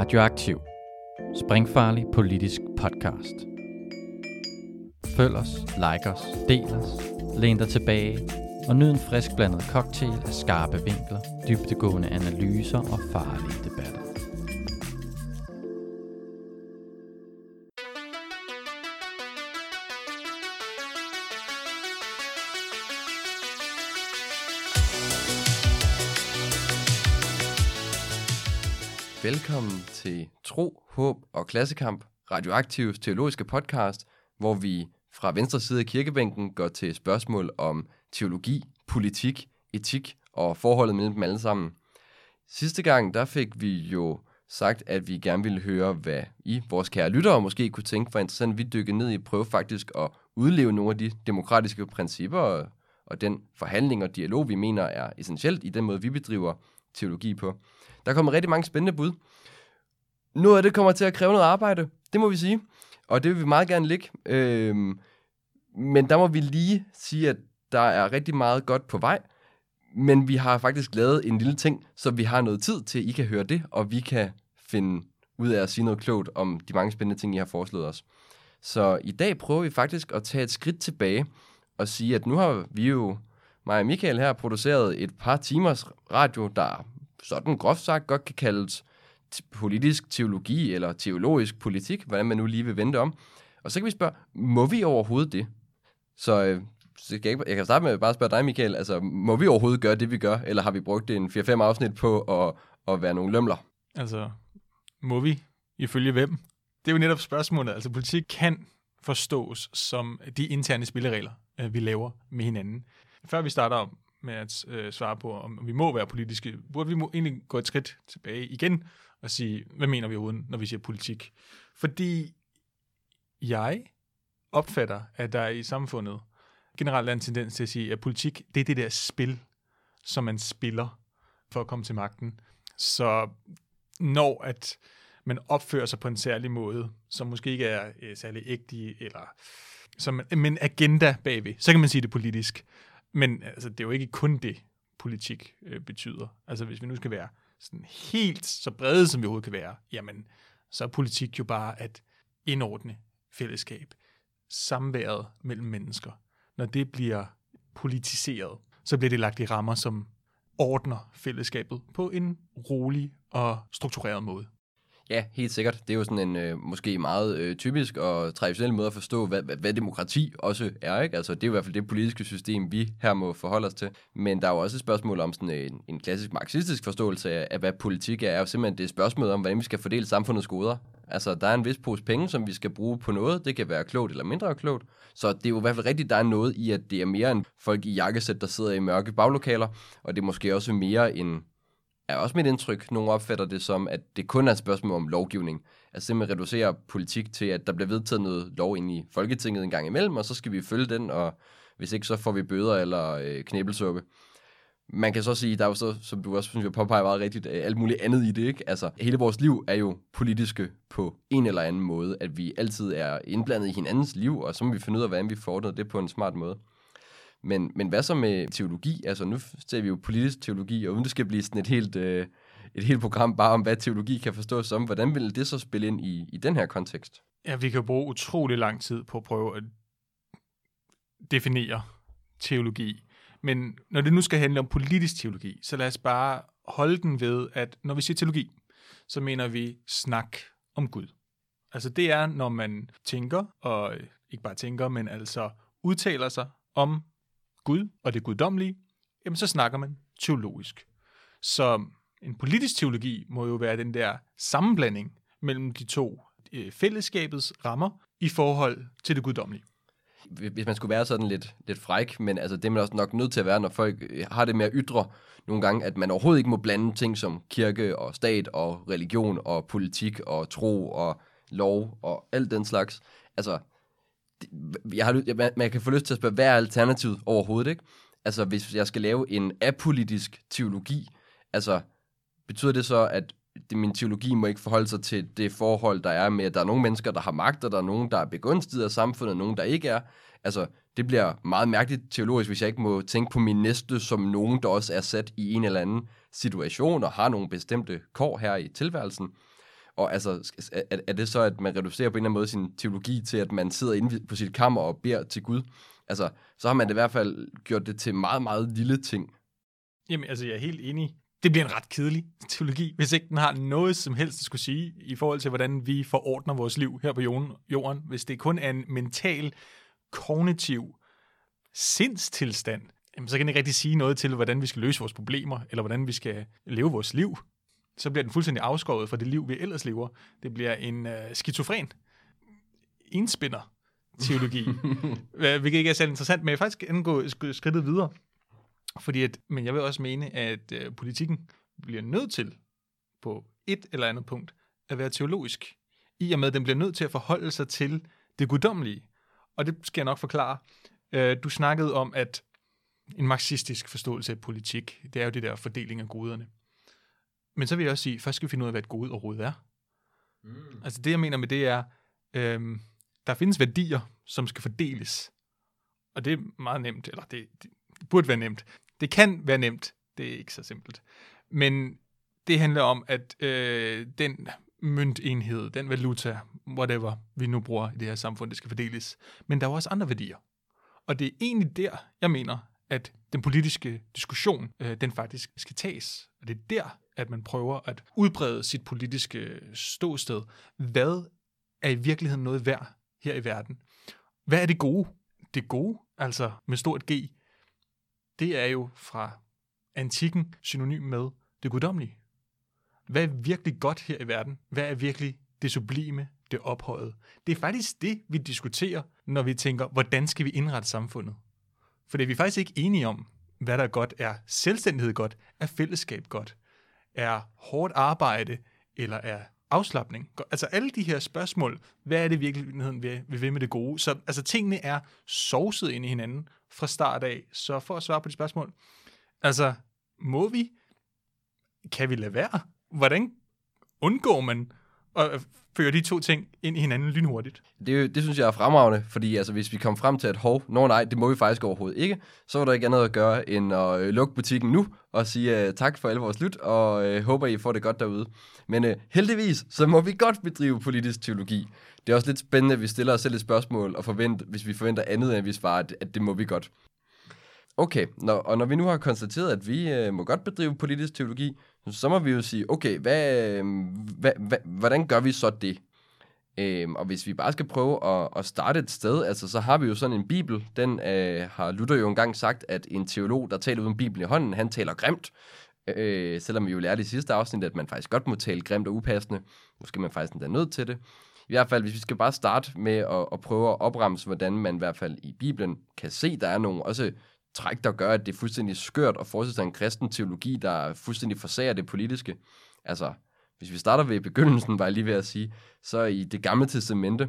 Radioaktiv. Springfarlig politisk podcast. Følg os, like os, del os, læn dig tilbage og nyd en frisk blandet cocktail af skarpe vinkler, dybtegående analyser og farlige debatter. Velkommen til Tro, Håb og Klassekamp, Radioaktivs teologiske podcast, hvor vi fra venstre side af kirkebænken går til spørgsmål om teologi, politik, etik og forholdet mellem dem alle sammen. Sidste gang, der fik vi jo sagt, at vi gerne ville høre, hvad I, vores kære lyttere, måske kunne tænke for interessant. Vi dykkede ned i at prøve faktisk at udleve nogle af de demokratiske principper og, og den forhandling og dialog, vi mener er essentielt i den måde, vi bedriver teologi på. Der kommer rigtig mange spændende bud. Noget af det kommer til at kræve noget arbejde, det må vi sige. Og det vil vi meget gerne ligge. Øhm, men der må vi lige sige, at der er rigtig meget godt på vej. Men vi har faktisk lavet en lille ting, så vi har noget tid til, at I kan høre det, og vi kan finde ud af at sige noget klogt om de mange spændende ting, I har foreslået os. Så i dag prøver vi faktisk at tage et skridt tilbage og sige, at nu har vi jo, mig og Michael her, produceret et par timers radio, der sådan groft sagt godt kan kaldes politisk teologi eller teologisk politik, hvordan man nu lige vil vente om. Og så kan vi spørge, må vi overhovedet det? Så, øh, så jeg, jeg kan starte med at bare spørge dig, Michael, altså må vi overhovedet gøre det, vi gør, eller har vi brugt en 4-5 afsnit på at, at være nogle lømler? Altså, må vi? Ifølge hvem? Det er jo netop spørgsmålet. Altså, politik kan forstås som de interne spilleregler, øh, vi laver med hinanden. Før vi starter med at øh, svare på, om vi må være politiske, burde vi må egentlig gå et skridt tilbage igen og sige, hvad mener vi uden, når vi siger politik? Fordi jeg opfatter, at der i samfundet generelt er en tendens til at sige, at politik, det er det der spil, som man spiller for at komme til magten. Så når at man opfører sig på en særlig måde, som måske ikke er øh, særlig ægtig, eller som en agenda bagved, så kan man sige det politisk. Men altså, det er jo ikke kun det, politik øh, betyder. Altså hvis vi nu skal være sådan helt så brede, som vi overhovedet kan være, jamen, så er politik jo bare at indordne fællesskab. Samværet mellem mennesker. Når det bliver politiseret, så bliver det lagt i rammer, som ordner fællesskabet på en rolig og struktureret måde. Ja, helt sikkert. Det er jo sådan en øh, måske meget øh, typisk og traditionel måde at forstå, hvad, hvad, hvad demokrati også er. Ikke? Altså, det er jo i hvert fald det politiske system, vi her må forholde os til. Men der er jo også et spørgsmål om sådan øh, en, en klassisk marxistisk forståelse af, af, hvad politik er. er jo simpelthen det spørgsmål om, hvordan vi skal fordele samfundets goder. Altså, der er en vis pose penge, som vi skal bruge på noget. Det kan være klogt eller mindre klogt. Så det er jo i hvert fald rigtigt, der er noget i, at det er mere end folk i jakkesæt, der sidder i mørke baglokaler. Og det er måske også mere en er også mit indtryk. Nogle opfatter det som, at det kun er et spørgsmål om lovgivning. At simpelthen reducere politik til, at der bliver vedtaget noget lov ind i Folketinget en gang imellem, og så skal vi følge den, og hvis ikke, så får vi bøder eller øh, knæbelsuppe. Man kan så sige, der er jo så, som du også synes, jeg påpeger meget rigtigt, øh, alt muligt andet i det, ikke? Altså, hele vores liv er jo politiske på en eller anden måde, at vi altid er indblandet i hinandens liv, og så må vi finde ud af, hvordan vi får det på en smart måde. Men, men hvad så med teologi? Altså nu ser vi jo politisk teologi, og uden det skal blive sådan et helt, øh, et helt program bare om, hvad teologi kan forstås som, hvordan vil det så spille ind i, i den her kontekst? Ja, vi kan bruge utrolig lang tid på at prøve at definere teologi. Men når det nu skal handle om politisk teologi, så lad os bare holde den ved, at når vi siger teologi, så mener vi snak om Gud. Altså det er, når man tænker, og ikke bare tænker, men altså udtaler sig om Gud og det guddommelige, jamen så snakker man teologisk. Så en politisk teologi må jo være den der sammenblanding mellem de to øh, fællesskabets rammer i forhold til det guddommelige. Hvis man skulle være sådan lidt, lidt fræk, men altså det er man også nok nødt til at være, når folk øh, har det med at ytre nogle gange, at man overhovedet ikke må blande ting som kirke og stat og religion og politik og tro og lov og alt den slags. Altså, jeg har, man, man kan få lyst til at spørge, hvad er alternativet overhovedet, ikke? Altså, hvis jeg skal lave en apolitisk teologi, altså, betyder det så, at det, min teologi må ikke forholde sig til det forhold, der er med, at der er nogle mennesker, der har magt, og der er nogen, der er begunstiget af samfundet, og nogen, der ikke er. Altså, det bliver meget mærkeligt teologisk, hvis jeg ikke må tænke på min næste som nogen, der også er sat i en eller anden situation, og har nogle bestemte kår her i tilværelsen. Og altså, er, er det så, at man reducerer på en eller anden måde sin teologi til, at man sidder inde på sit kammer og beder til Gud? Altså, så har man det i hvert fald gjort det til meget, meget lille ting. Jamen, altså, jeg er helt enig. Det bliver en ret kedelig teologi, hvis ikke den har noget som helst at skulle sige i forhold til, hvordan vi forordner vores liv her på jorden. Hvis det kun er en mental, kognitiv sindstilstand, jamen, så kan den ikke rigtig sige noget til, hvordan vi skal løse vores problemer, eller hvordan vi skal leve vores liv. Så bliver den fuldstændig afskåret fra det liv, vi ellers lever. Det bliver en uh, skizofren enspinder teologi, hvilket ikke er særlig interessant, men jeg faktisk gå skridtet videre. Fordi at, men jeg vil også mene, at uh, politikken bliver nødt til på et eller andet punkt at være teologisk, i og med at den bliver nødt til at forholde sig til det guddommelige. Og det skal jeg nok forklare. Uh, du snakkede om, at en marxistisk forståelse af politik, det er jo det der fordeling af goderne. Men så vil jeg også sige, først skal vi finde ud af, hvad et gode overhovedet er. Mm. Altså det, jeg mener med det er, øhm, der findes værdier, som skal fordeles. Og det er meget nemt, eller det, det, burde være nemt. Det kan være nemt, det er ikke så simpelt. Men det handler om, at øh, den møntenhed, den valuta, whatever vi nu bruger i det her samfund, det skal fordeles. Men der er jo også andre værdier. Og det er egentlig der, jeg mener, at den politiske diskussion, øh, den faktisk skal tages. Og det er der, at man prøver at udbrede sit politiske ståsted. Hvad er i virkeligheden noget værd her i verden? Hvad er det gode? Det gode, altså med stort G, det er jo fra antikken synonym med det guddommelige. Hvad er virkelig godt her i verden? Hvad er virkelig det sublime, det ophøjet? Det er faktisk det, vi diskuterer, når vi tænker, hvordan skal vi indrette samfundet? For det er vi faktisk ikke enige om, hvad der er godt. Er selvstændighed godt? Er fællesskab godt? Er hårdt arbejde? Eller er afslappning? Altså alle de her spørgsmål, hvad er det virkelig virkeligheden, vi ved med det gode? Så altså, tingene er sovset ind i hinanden fra start af. Så for at svare på de spørgsmål, altså må vi? Kan vi lade være? Hvordan undgår man og føre de to ting ind i hinanden lynhurtigt. Det, det synes jeg er fremragende, fordi altså, hvis vi kommer frem til, at hov, nå nej, det må vi faktisk overhovedet ikke, så var der ikke andet at gøre, end at øh, lukke butikken nu, og sige uh, tak for alle vores lyt, og uh, håber, I får det godt derude. Men uh, heldigvis, så må vi godt bedrive politisk teologi. Det er også lidt spændende, at vi stiller os selv et spørgsmål, og forvent, hvis vi forventer andet, end vi svarer, at, at det må vi godt. Okay, når, og når vi nu har konstateret, at vi øh, må godt bedrive politisk teologi, så må vi jo sige, okay, hvad, øh, hvad, hvad, hvordan gør vi så det? Øhm, og hvis vi bare skal prøve at, at starte et sted, altså så har vi jo sådan en bibel, den øh, har Luther jo engang sagt, at en teolog, der taler uden bibel i hånden, han taler grimt. Øh, selvom vi jo lærte i sidste afsnit, at man faktisk godt må tale grimt og upassende. Måske er man faktisk endda nødt til det. I hvert fald, hvis vi skal bare starte med at, at prøve at opremse, hvordan man i hvert fald i Bibelen kan se, der er nogle også træk, der gør, at det er fuldstændig skørt at forestille sig en kristen teologi, der fuldstændig forsager det politiske. Altså, hvis vi starter ved begyndelsen, var jeg lige ved at sige, så i det gamle testamente,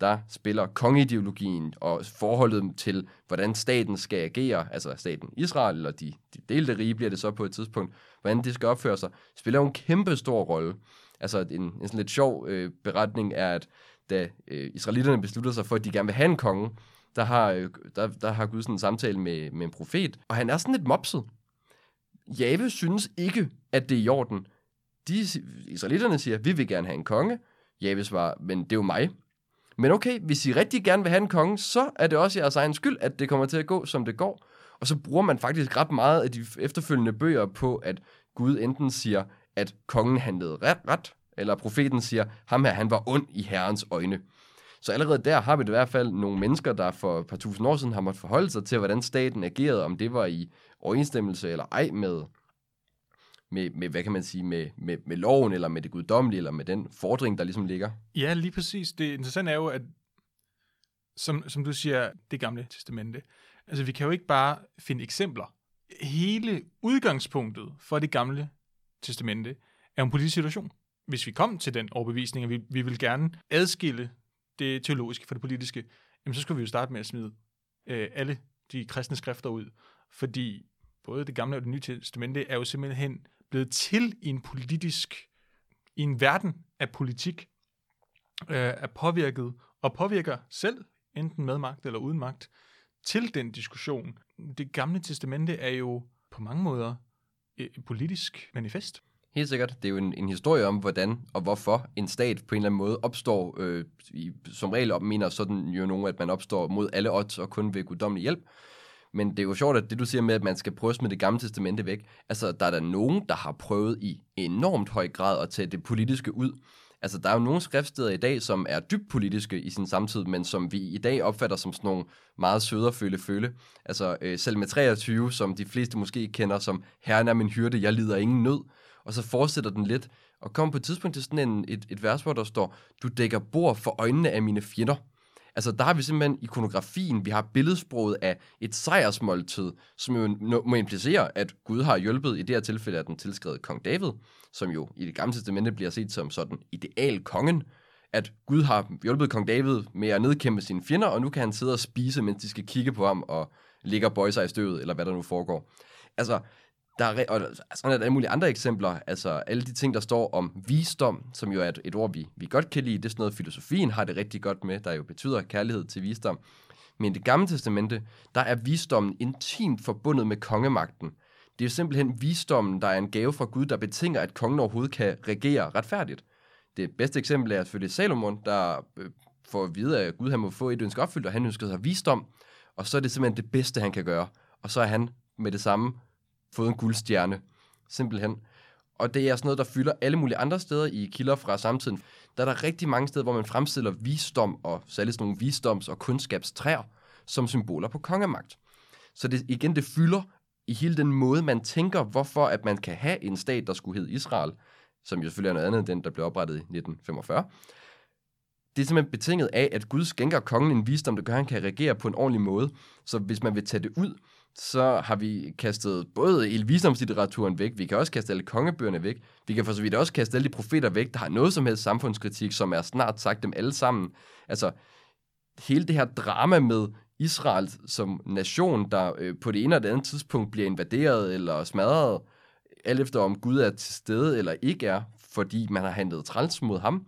der spiller kongeideologien og forholdet til, hvordan staten skal agere, altså staten Israel, eller de, de delte rige bliver det så på et tidspunkt, hvordan det skal opføre sig, spiller jo en kæmpe stor rolle. Altså en, en sådan lidt sjov øh, beretning er, at da øh, israelitterne beslutter sig for, at de gerne vil have en konge, der har, øh, der, der har Gud sådan en samtale med, med en profet, og han er sådan lidt mopset. Jave synes ikke, at det er i orden. De israelitterne siger, vi vil gerne have en konge. Jave svarer, men det er jo mig. Men okay, hvis I rigtig gerne vil have en konge, så er det også jeres egen skyld, at det kommer til at gå, som det går. Og så bruger man faktisk ret meget af de efterfølgende bøger på, at Gud enten siger, at kongen handlede ret, ret eller profeten siger, ham her, han var ond i herrens øjne. Så allerede der har vi det i hvert fald nogle mennesker, der for et par tusind år siden har måttet forholde sig til, hvordan staten agerede, om det var i overensstemmelse eller ej med, med, med hvad kan man sige, med, med, med loven, eller med det guddommelige, eller med den fordring, der ligesom ligger. Ja, lige præcis. Det interessante er jo, at som, som du siger, det gamle testamente, altså vi kan jo ikke bare finde eksempler. Hele udgangspunktet for det gamle testamente er en politisk situation. Hvis vi kom til den overbevisning, at vi, vi vil gerne adskille det teologiske for det politiske, jamen så skulle vi jo starte med at smide øh, alle de kristne skrifter ud, fordi både det gamle og det nye testamente er jo simpelthen blevet til i en politisk, i en verden af politik, øh, er påvirket og påvirker selv, enten med magt eller uden magt, til den diskussion. Det gamle testamente er jo på mange måder øh, et politisk manifest helt sikkert. Det er jo en, en historie om, hvordan og hvorfor en stat på en eller anden måde opstår, øh, i, som regel mener sådan jo nogen, at man opstår mod alle odds og kun ved guddommelig hjælp. Men det er jo sjovt, at det du siger med, at man skal prøve med det gamle testamente væk, altså der er der nogen, der har prøvet i enormt høj grad at tage det politiske ud. Altså, der er jo nogle skriftsteder i dag, som er dybt politiske i sin samtid, men som vi i dag opfatter som sådan nogle meget søde og føle-føle. Altså, øh, selv med 23, som de fleste måske kender som Herren er min hyrde, jeg lider ingen nød. Og så fortsætter den lidt, og kommer på et tidspunkt til sådan en, et, et vers, hvor der står, du dækker bord for øjnene af mine fjender. Altså, der har vi simpelthen ikonografien, vi har billedsproget af et sejrsmåltid, som jo må implicere, at Gud har hjulpet, i det her tilfælde af den tilskrevet kong David, som jo i det gamle testamente bliver set som sådan ideal kongen, at Gud har hjulpet kong David med at nedkæmpe sine fjender, og nu kan han sidde og spise, mens de skal kigge på ham og ligge og bøje sig i støvet, eller hvad der nu foregår. Altså, der er, og altså, sådan er der alle mulige andre eksempler, altså alle de ting, der står om visdom, som jo er et, et ord, vi, vi godt kan lide, det er sådan noget, filosofien har det rigtig godt med, der jo betyder kærlighed til visdom. Men i det gamle testamente, der er visdommen intimt forbundet med kongemagten. Det er jo simpelthen visdommen, der er en gave fra Gud, der betinger, at kongen overhovedet kan regere retfærdigt. Det bedste eksempel er selvfølgelig Salomon, der øh, får at vide, at Gud han må få et ønske opfyldt, og han ønskede sig visdom, og så er det simpelthen det bedste, han kan gøre. Og så er han med det samme fået en guldstjerne. Simpelthen. Og det er sådan noget, der fylder alle mulige andre steder i kilder fra samtiden. Der er der rigtig mange steder, hvor man fremstiller visdom, og særligt sådan nogle visdoms- og kundskabstræer, som symboler på kongemagt. Så det, igen, det fylder i hele den måde, man tænker, hvorfor at man kan have en stat, der skulle hedde Israel, som jo selvfølgelig er noget andet end den, der blev oprettet i 1945. Det er simpelthen betinget af, at Gud skænker kongen en visdom, der gør, at han kan regere på en ordentlig måde. Så hvis man vil tage det ud, så har vi kastet både hele visdomslitteraturen væk, vi kan også kaste alle kongebøgerne væk, vi kan for så vidt også kaste alle de profeter væk, der har noget som helst samfundskritik, som er snart sagt dem alle sammen. Altså, hele det her drama med Israel som nation, der øh, på det ene eller andet tidspunkt bliver invaderet eller smadret, alt efter om Gud er til stede eller ikke er, fordi man har handlet træls mod ham,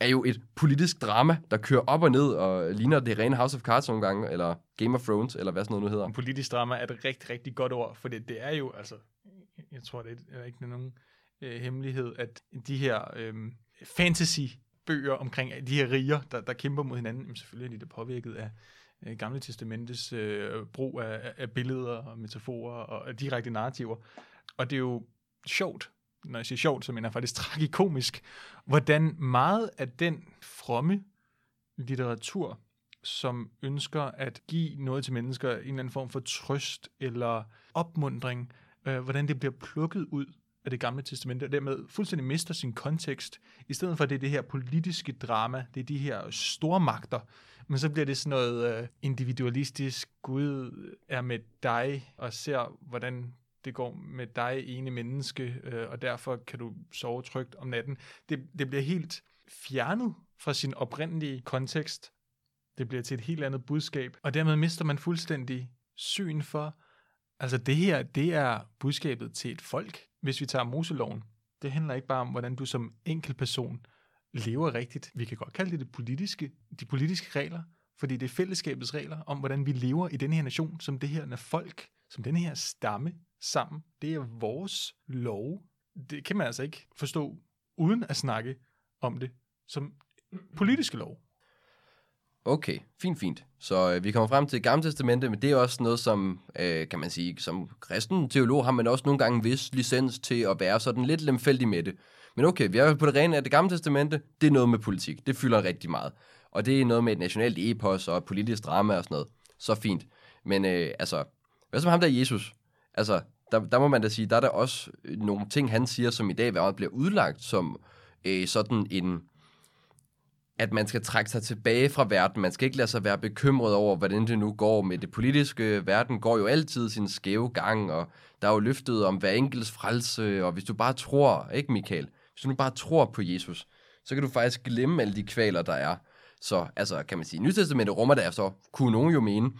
er jo et politisk drama, der kører op og ned og ligner det rene House of Cards nogle gange, eller Game of Thrones, eller hvad sådan noget nu hedder. Politisk drama er et rigtig, rigtig godt ord, for det, det er jo, altså, jeg tror, det er ikke nogen øh, hemmelighed, at de her øh, fantasy-bøger omkring øh, de her riger, der, der kæmper mod hinanden, jamen selvfølgelig er de det påvirket af øh, Gamle Testamentets øh, brug af, af billeder og metaforer og direkte narrativer. Og det er jo sjovt, når jeg siger sjovt, så mener jeg faktisk tragikomisk, hvordan meget af den fromme litteratur, som ønsker at give noget til mennesker, en eller anden form for trøst eller opmundring, øh, hvordan det bliver plukket ud af det gamle testamente, og dermed fuldstændig mister sin kontekst, i stedet for at det er det her politiske drama, det er de her store magter, men så bliver det sådan noget øh, individualistisk, Gud er med dig, og ser, hvordan det går med dig ene menneske, øh, og derfor kan du sove trygt om natten. Det, det bliver helt fjernet fra sin oprindelige kontekst. Det bliver til et helt andet budskab, og dermed mister man fuldstændig syn for, altså det her, det er budskabet til et folk. Hvis vi tager Moseloven, det handler ikke bare om, hvordan du som enkel person lever rigtigt. Vi kan godt kalde det, det politiske, de politiske regler, fordi det er fællesskabets regler om, hvordan vi lever i den her nation, som det her folk, som den her stamme, sammen. Det er vores lov. Det kan man altså ikke forstå uden at snakke om det som politiske lov. Okay, fint, fint. Så øh, vi kommer frem til Gamle Testamente, men det er også noget, som, øh, kan man sige, som kristen teolog har man også nogle gange en vis licens til at være sådan lidt lemfældig med det. Men okay, vi er på det rene, at det Gamle Testamente, det er noget med politik. Det fylder rigtig meget. Og det er noget med et nationalt epos og et politisk drama og sådan noget. Så fint. Men øh, altså, hvad som ham der Jesus? Altså, der, der må man da sige, der er der også øh, nogle ting, han siger, som i dag bliver udlagt som øh, sådan en, at man skal trække sig tilbage fra verden. Man skal ikke lade sig være bekymret over, hvordan det nu går med det politiske. Verden går jo altid sin skæve gang, og der er jo løftet om hver enkelts frelse, og hvis du bare tror, ikke Michael, hvis du nu bare tror på Jesus, så kan du faktisk glemme alle de kvaler, der er. Så altså, kan man sige, Nytestamentet rummer der så, altså, kunne nogen jo mene,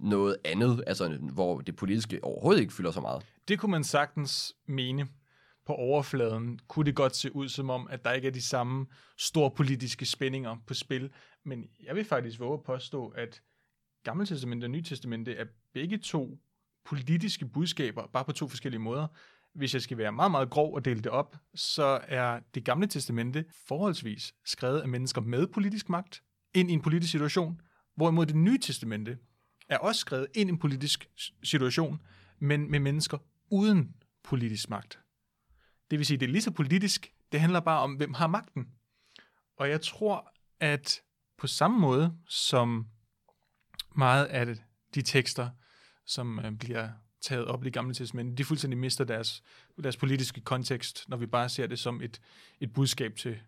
noget andet, altså hvor det politiske overhovedet ikke fylder så meget. Det kunne man sagtens mene på overfladen. Kunne det godt se ud som om, at der ikke er de samme store politiske spændinger på spil. Men jeg vil faktisk våge at påstå, at Gamle Testamente og Nye Testamente er begge to politiske budskaber, bare på to forskellige måder. hvis jeg skal være meget, meget grov og dele det op, så er det gamle testamente forholdsvis skrevet af mennesker med politisk magt ind i en politisk situation, hvorimod det nye testamente er også skrevet ind i en politisk situation, men med mennesker uden politisk magt. Det vil sige, det er lige så politisk, det handler bare om, hvem har magten. Og jeg tror, at på samme måde som meget af de tekster, som øh, bliver taget op i de gamle testamente, de fuldstændig mister deres, deres politiske kontekst, når vi bare ser det som et, et budskab til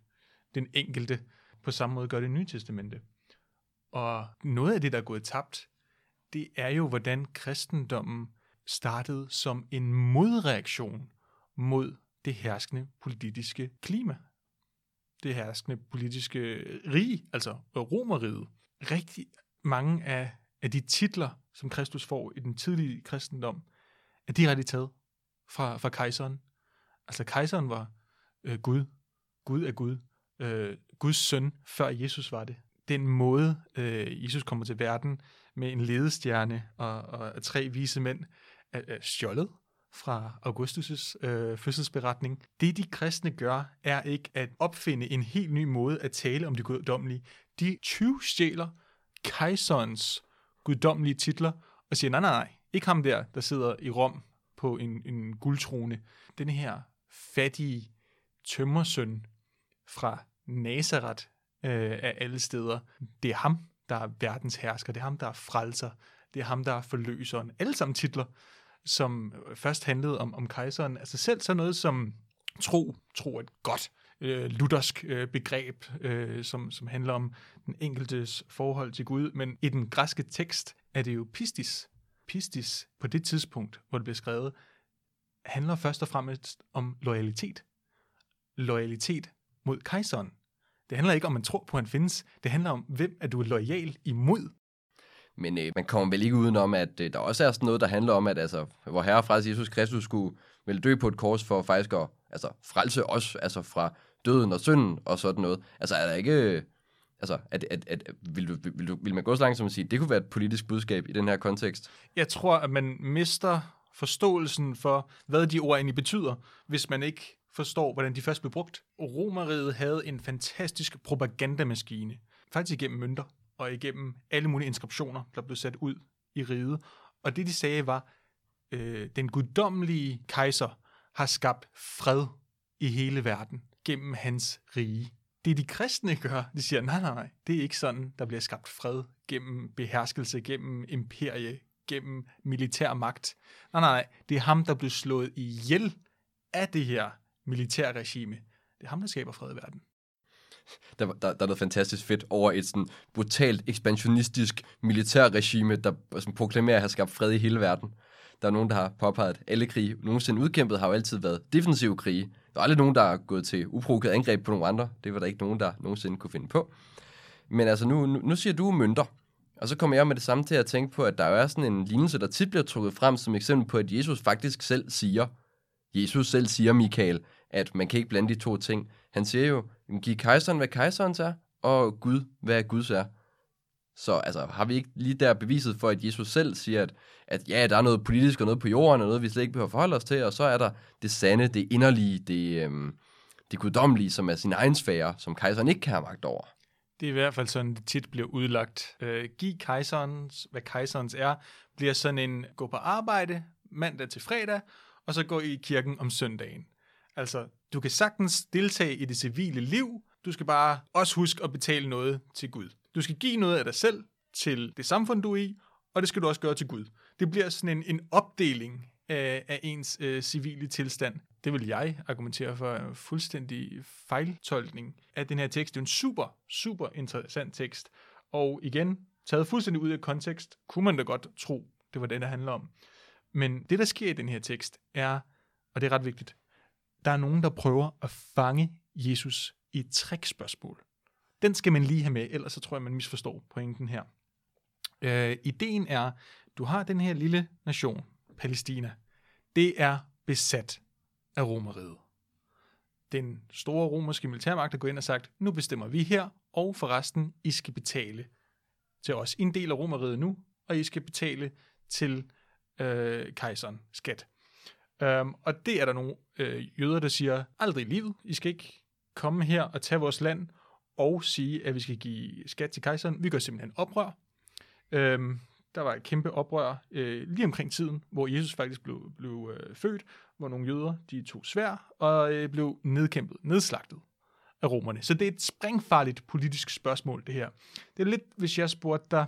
den enkelte. På samme måde gør det nye testamente. Og noget af det, der er gået tabt, det er jo, hvordan kristendommen startede som en modreaktion mod det herskende politiske klima. Det herskende politiske rige, altså romeriet. Rigtig mange af, af de titler, som Kristus får i den tidlige kristendom, er direkte taget fra, fra kejseren. Altså kejseren var øh, Gud. Gud er Gud. Øh, Guds søn, før Jesus var det. Den måde, øh, Jesus kommer til verden med en ledestjerne og, og tre vise mænd, er, er stjålet fra Augustus' øh, fødselsberetning. Det de kristne gør, er ikke at opfinde en helt ny måde at tale om det guddommelige. De 20 stjæler kejserens guddommelige titler og siger, nej, nej, nej, ikke ham der, der sidder i Rom på en, en guldtrone. Den her fattige tømmersøn fra Nazareth øh, af alle steder. Det er ham, der er verdens hersker. Det er ham, der er frelser. Det er ham, der er forløseren. Alle sammen titler, som øh, først handlede om, om kejseren. Altså selv sådan noget som tro, tro er et godt øh, luthersk øh, begreb, øh, som, som handler om den enkeltes forhold til Gud. Men i den græske tekst er det jo pistis. Pistis på det tidspunkt, hvor det bliver skrevet, handler først og fremmest om loyalitet. Loyalitet mod kejseren. Det handler ikke om, man tror på, at han findes. Det handler om, hvem er du lojal imod. Men øh, man kommer vel ikke udenom, at øh, der også er sådan noget, der handler om, at altså, hvor herre fra Jesus Kristus skulle vel dø på et kors for faktisk at altså, frelse os altså fra døden og synden og sådan noget. Altså er der ikke... Øh, altså, at, at, at, vil, du, vil, du, vil man gå så langt som at sige, at det kunne være et politisk budskab i den her kontekst? Jeg tror, at man mister forståelsen for, hvad de ord egentlig betyder, hvis man ikke forstår, hvordan de først blev brugt. Romeriet havde en fantastisk propagandamaskine, faktisk igennem mønter og igennem alle mulige inskriptioner, der blev sat ud i riget. Og det, de sagde, var, øh, den guddommelige kejser har skabt fred i hele verden gennem hans rige. Det de kristne gør, de siger, nej, nej, nej, det er ikke sådan, der bliver skabt fred gennem beherskelse, gennem imperie, gennem militær magt. Nej, nej, nej, det er ham, der blev slået ihjel af det her militærregime. Det er ham, der skaber fred i verden. Der, der, der er noget fantastisk fedt over et sådan brutalt ekspansionistisk militærregime, der som proklamerer at have skabt fred i hele verden. Der er nogen, der har påpeget, at alle krige nogensinde udkæmpet har jo altid været defensive krige. Der er aldrig nogen, der er gået til uprovokeret angreb på nogle andre. Det var der ikke nogen, der nogensinde kunne finde på. Men altså, nu, nu, nu siger du mønter. Og så kommer jeg med det samme til at tænke på, at der er sådan en lignelse, der tit bliver trukket frem som eksempel på, at Jesus faktisk selv siger, Jesus selv siger, Michael, at man kan ikke blande de to ting. Han siger jo, giv kejseren, hvad kejserens er, og Gud, hvad Guds er. Så altså, har vi ikke lige der beviset for, at Jesus selv siger, at, at ja, der er noget politisk og noget på jorden, og noget, vi slet ikke behøver forholde os til, og så er der det sande, det inderlige, det, øhm, det guddommelige, som er sin egen sfære, som kejseren ikke kan have magt over. Det er i hvert fald sådan, det tit bliver udlagt. Øh, giv kejserens, hvad kejserens er, bliver sådan en gå på arbejde mandag til fredag, og så gå i kirken om søndagen. Altså, du kan sagtens deltage i det civile liv, du skal bare også huske at betale noget til Gud. Du skal give noget af dig selv til det samfund, du er i, og det skal du også gøre til Gud. Det bliver sådan en, en opdeling af, af ens øh, civile tilstand. Det vil jeg argumentere for en fuldstændig fejltolkning af den her tekst. Det er en super, super interessant tekst. Og igen, taget fuldstændig ud af kontekst, kunne man da godt tro, det var det, der handler om. Men det, der sker i den her tekst, er, og det er ret vigtigt, der er nogen, der prøver at fange Jesus i et trickspørgsmål. Den skal man lige have med, ellers så tror jeg, man misforstår pointen her. Øh, ideen er, du har den her lille nation, Palæstina. Det er besat af romeriet. Den store romerske militærmagt er gået ind og sagt, nu bestemmer vi her, og forresten, I skal betale til os. I en del af romeriet nu, og I skal betale til øh, kejseren skat. Um, og det er der nogle øh, jøder, der siger, aldrig i livet, I skal ikke komme her og tage vores land og sige, at vi skal give skat til kejseren. Vi gør simpelthen oprør. Um, der var et kæmpe oprør øh, lige omkring tiden, hvor Jesus faktisk blev, blev øh, født, hvor nogle jøder de tog svær og øh, blev nedkæmpet, nedslagtet af romerne. Så det er et springfarligt politisk spørgsmål, det her. Det er lidt, hvis jeg spurgte dig,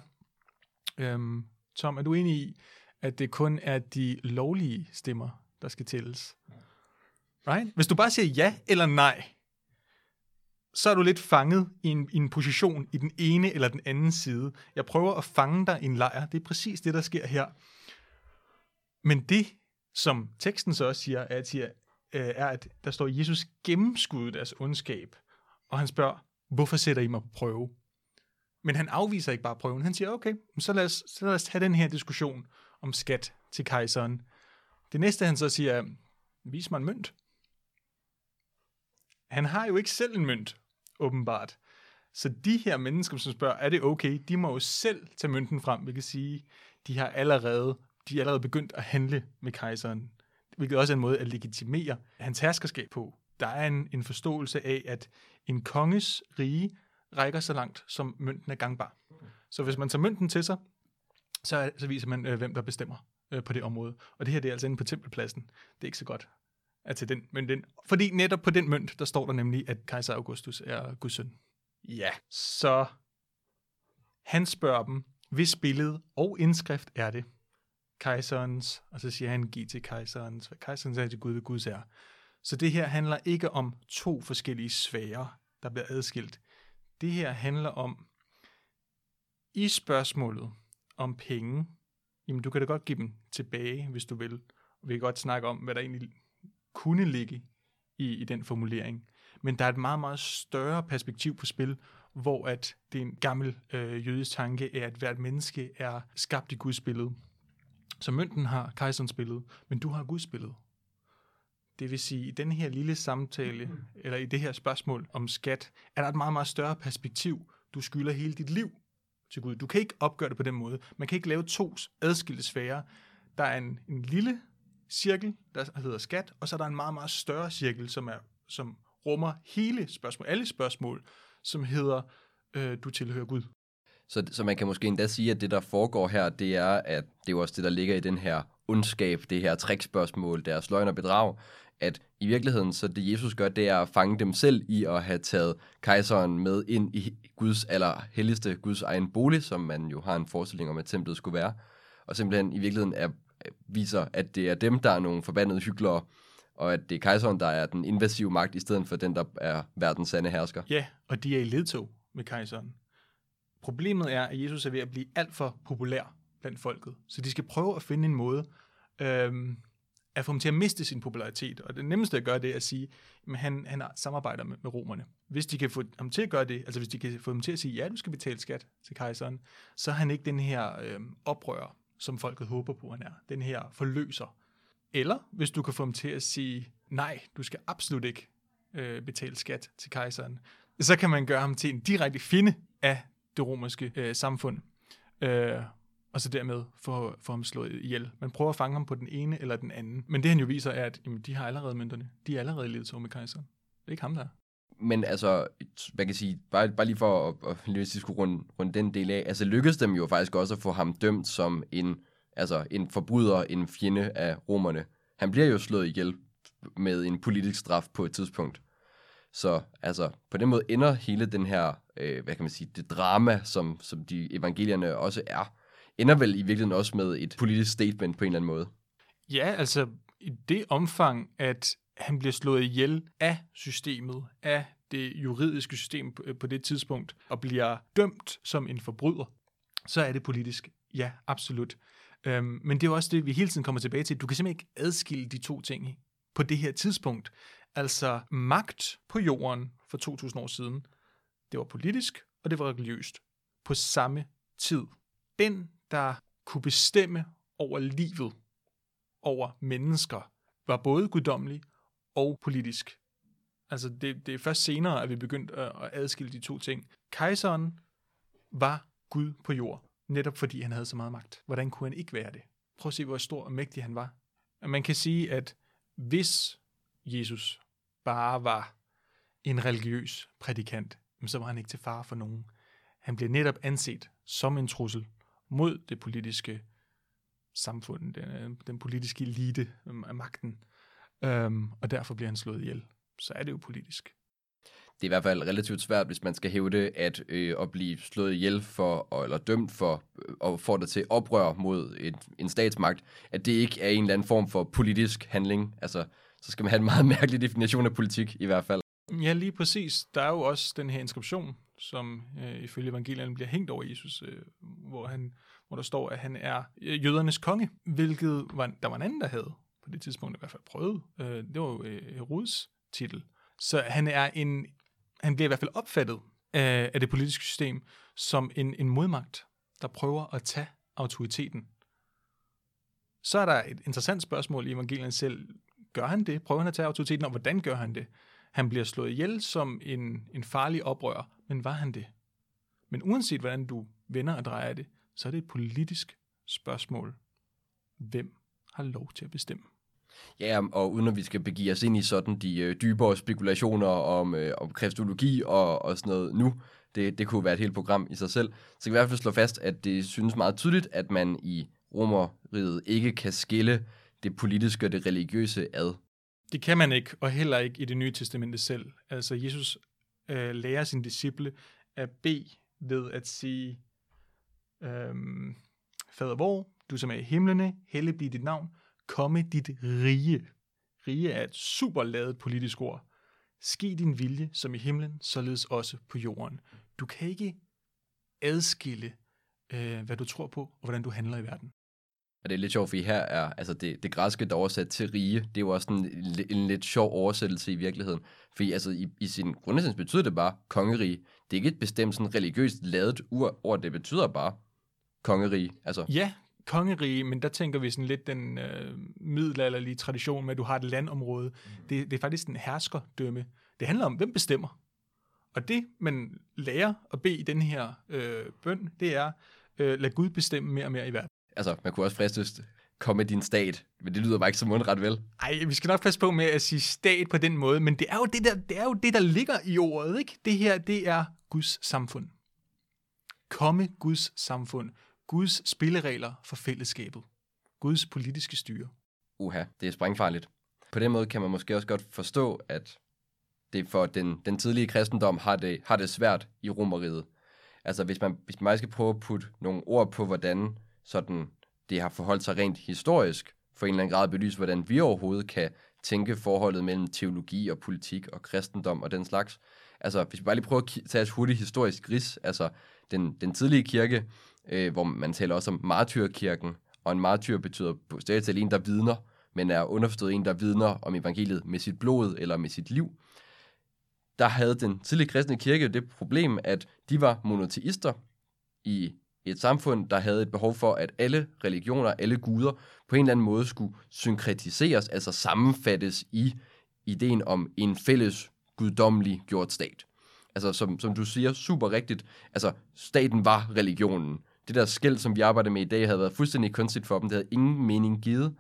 øhm, Tom, er du enig i, at det kun er de lovlige stemmer, der skal tælles? Right? Hvis du bare siger ja eller nej, så er du lidt fanget i en, i en position i den ene eller den anden side. Jeg prøver at fange dig i en lejr. Det er præcis det, der sker her. Men det, som teksten så også siger, er, at, siger, øh, er, at der står, at Jesus gennemskudde deres ondskab. Og han spørger, hvorfor sætter I mig på prøve? Men han afviser ikke bare prøven. Han siger, okay, så lad os, så lad os tage den her diskussion om skat til kejseren. Det næste, han så siger, er, vis mig en mønt. Han har jo ikke selv en mønt åbenbart. Så de her mennesker, som spørger, er det okay, de må jo selv tage mønten frem, hvilket sige, de har allerede, de er allerede begyndt at handle med kejseren, hvilket også er en måde at legitimere hans herskerskab på. Der er en, en forståelse af, at en konges rige rækker så langt, som mønten er gangbar. Så hvis man tager mønten til sig, så, så viser man, øh, hvem der bestemmer øh, på det område. Og det her det er altså inde på tempelpladsen. Det er ikke så godt at til den, men den, fordi netop på den mønt, der står der nemlig, at kejser Augustus er Guds søn. Ja, så han spørger dem, hvis billede og indskrift er det kejserens, og så siger han, giv til kejserens, hvad kejserens er til Gud, hvad Guds er. Så det her handler ikke om to forskellige sfærer, der bliver adskilt. Det her handler om, i spørgsmålet om penge, jamen du kan da godt give dem tilbage, hvis du vil. Vi kan godt snakke om, hvad der egentlig kunne ligge i, i den formulering. Men der er et meget, meget større perspektiv på spil, hvor at det er en gammel øh, jødisk tanke er, at hvert menneske er skabt i Guds billede. Så mønten har kejserens billede, men du har Guds billede. Det vil sige, i den her lille samtale, eller i det her spørgsmål om skat, er der et meget, meget større perspektiv. Du skylder hele dit liv til Gud. Du kan ikke opgøre det på den måde. Man kan ikke lave to adskilte sfære. Der er en, en lille cirkel, der hedder skat, og så er der en meget, meget større cirkel, som, er, som rummer hele spørgsmål, alle spørgsmål, som hedder, øh, du tilhører Gud. Så, så man kan måske endda sige, at det, der foregår her, det er, at det er også det, der ligger i den her ondskab, det her trickspørgsmål, deres løgn og bedrag, at i virkeligheden, så det Jesus gør, det er at fange dem selv i at have taget kejseren med ind i Guds aller helligste, Guds egen bolig, som man jo har en forestilling om, at templet skulle være, og simpelthen i virkeligheden er viser, at det er dem, der er nogle forbandede hyklere, og at det er kejseren, der er den invasive magt, i stedet for den, der er verdens sande hersker. Ja, og de er i ledtog med kejseren. Problemet er, at Jesus er ved at blive alt for populær blandt folket. Så de skal prøve at finde en måde øhm, at få ham til at miste sin popularitet. Og det nemmeste at gøre det er at sige, at han, han samarbejder med, med romerne. Hvis de kan få ham til at gøre det, altså hvis de kan få ham til at sige, ja, du skal betale skat til kejseren, så er han ikke den her øh, oprører, som folket håber på, han er. Den her forløser. Eller hvis du kan få ham til at sige, nej, du skal absolut ikke øh, betale skat til kejseren, så kan man gøre ham til en direkte finde af det romerske øh, samfund. Øh, og så dermed få, få ham slået ihjel. Man prøver at fange ham på den ene eller den anden. Men det han jo viser er, at jamen, de har allerede mønterne. De er allerede ledet med kejseren. Det er ikke ham, der men altså, hvad kan jeg sige, bare, bare lige for at, at lige skulle runde, runde den del af, altså lykkedes dem jo faktisk også at få ham dømt som en, altså en forbryder, en fjende af romerne. Han bliver jo slået ihjel med en politisk straf på et tidspunkt. Så altså, på den måde ender hele den her, øh, hvad kan man sige, det drama, som, som de evangelierne også er, ender vel i virkeligheden også med et politisk statement på en eller anden måde. Ja, altså i det omfang, at han bliver slået ihjel af systemet, af det juridiske system på det tidspunkt, og bliver dømt som en forbryder, så er det politisk. Ja, absolut. Øhm, men det er også det, vi hele tiden kommer tilbage til. Du kan simpelthen ikke adskille de to ting på det her tidspunkt. Altså magt på jorden for 2000 år siden, det var politisk, og det var religiøst på samme tid. Den, der kunne bestemme over livet, over mennesker, var både guddommelig og politisk. Altså, det, det er først senere, at vi begyndte at, at adskille de to ting. Kejseren var Gud på jord, netop fordi han havde så meget magt. Hvordan kunne han ikke være det? Prøv at se, hvor stor og mægtig han var. Man kan sige, at hvis Jesus bare var en religiøs prædikant, så var han ikke til fare for nogen. Han blev netop anset som en trussel mod det politiske samfund, den, den politiske elite af magten, øhm, og derfor bliver han slået ihjel. Så er det jo politisk. Det er i hvert fald relativt svært, hvis man skal hævde, at øh, at blive slået ihjel for, eller dømt for, øh, og få det til oprør mod et, en statsmagt, at det ikke er en eller anden form for politisk handling. Altså, så skal man have en meget mærkelig definition af politik i hvert fald. Ja, lige præcis. Der er jo også den her inskription, som øh, ifølge evangelierne bliver hængt over Jesus, øh, hvor, han, hvor der står, at han er øh, jødernes konge, hvilket var, der var en anden, der havde på det tidspunkt i hvert fald prøvet. Øh, det var jo øh, Herodes titel. Så han er en, han bliver i hvert fald opfattet af, af det politiske system som en, en modmagt, der prøver at tage autoriteten. Så er der et interessant spørgsmål i evangelierne selv. Gør han det? Prøver han at tage autoriteten, og hvordan gør han det? Han bliver slået ihjel som en, en farlig oprører, men var han det? Men uanset hvordan du vender og drejer det, så er det et politisk spørgsmål. Hvem har lov til at bestemme? Ja, og uden at vi skal begive os ind i sådan de øh, dybere spekulationer om, øh, om kristologi og, og sådan noget nu, det, det kunne være et helt program i sig selv, så kan vi i hvert fald slå fast, at det synes meget tydeligt, at man i romeriet ikke kan skille det politiske og det religiøse ad. Det kan man ikke, og heller ikke i det nye testamente selv. Altså Jesus øh, lærer sin disciple at bede ved at sige, øh, Fader vor, du som er i himlene, hellig blive dit navn, komme dit rige. Rige er et super lavet politisk ord. Ske din vilje, som i himlen, således også på jorden. Du kan ikke adskille, øh, hvad du tror på, og hvordan du handler i verden. Og det er lidt sjovt, fordi her er altså det, det græske, der er oversat til rige, det er jo også en, en, lidt sjov oversættelse i virkeligheden. Fordi altså i, i sin grundessens betyder det bare kongerige. Det er ikke et bestemt sådan religiøst lavet ord, det betyder bare kongerige. Altså. Ja, kongerige, men der tænker vi sådan lidt den øh, middelalderlige tradition med, at du har et landområde. Mm. Det, det er faktisk en herskerdømme. Det handler om, hvem bestemmer. Og det, man lærer at bede i den her øh, bøn, det er, øh, lad Gud bestemme mere og mere i verden. Altså, man kunne også fristes komme med din stat, men det lyder bare ikke så mundret vel. Nej, vi skal nok passe på med at sige stat på den måde, men det er jo det der, det er jo det, der ligger i ordet, ikke? Det her, det er Guds samfund. Komme Guds samfund. Guds spilleregler for fællesskabet. Guds politiske styre. Uha, det er sprængfarligt. På den måde kan man måske også godt forstå, at det for den, den tidlige kristendom har det, har det svært i romeriet. Altså hvis man, hvis man skal prøve at putte nogle ord på, hvordan sådan det har forholdt sig rent historisk, for en eller anden grad belyse, hvordan vi overhovedet kan tænke forholdet mellem teologi og politik og kristendom og den slags. Altså, hvis vi bare lige prøver at tage et hurtigt historisk gris, altså den, den tidlige kirke, øh, hvor man taler også om martyrkirken, og en martyr betyder på stedet en, der vidner, men er underforstået en, der vidner om evangeliet med sit blod eller med sit liv. Der havde den tidlige kristne kirke det problem, at de var monoteister i et samfund, der havde et behov for, at alle religioner, alle guder, på en eller anden måde skulle synkretiseres, altså sammenfattes i ideen om en fælles guddommelig gjort stat. Altså, som, som du siger, super rigtigt, altså, staten var religionen. Det der skæld, som vi arbejder med i dag, havde været fuldstændig kunstigt for dem. Det havde ingen mening givet.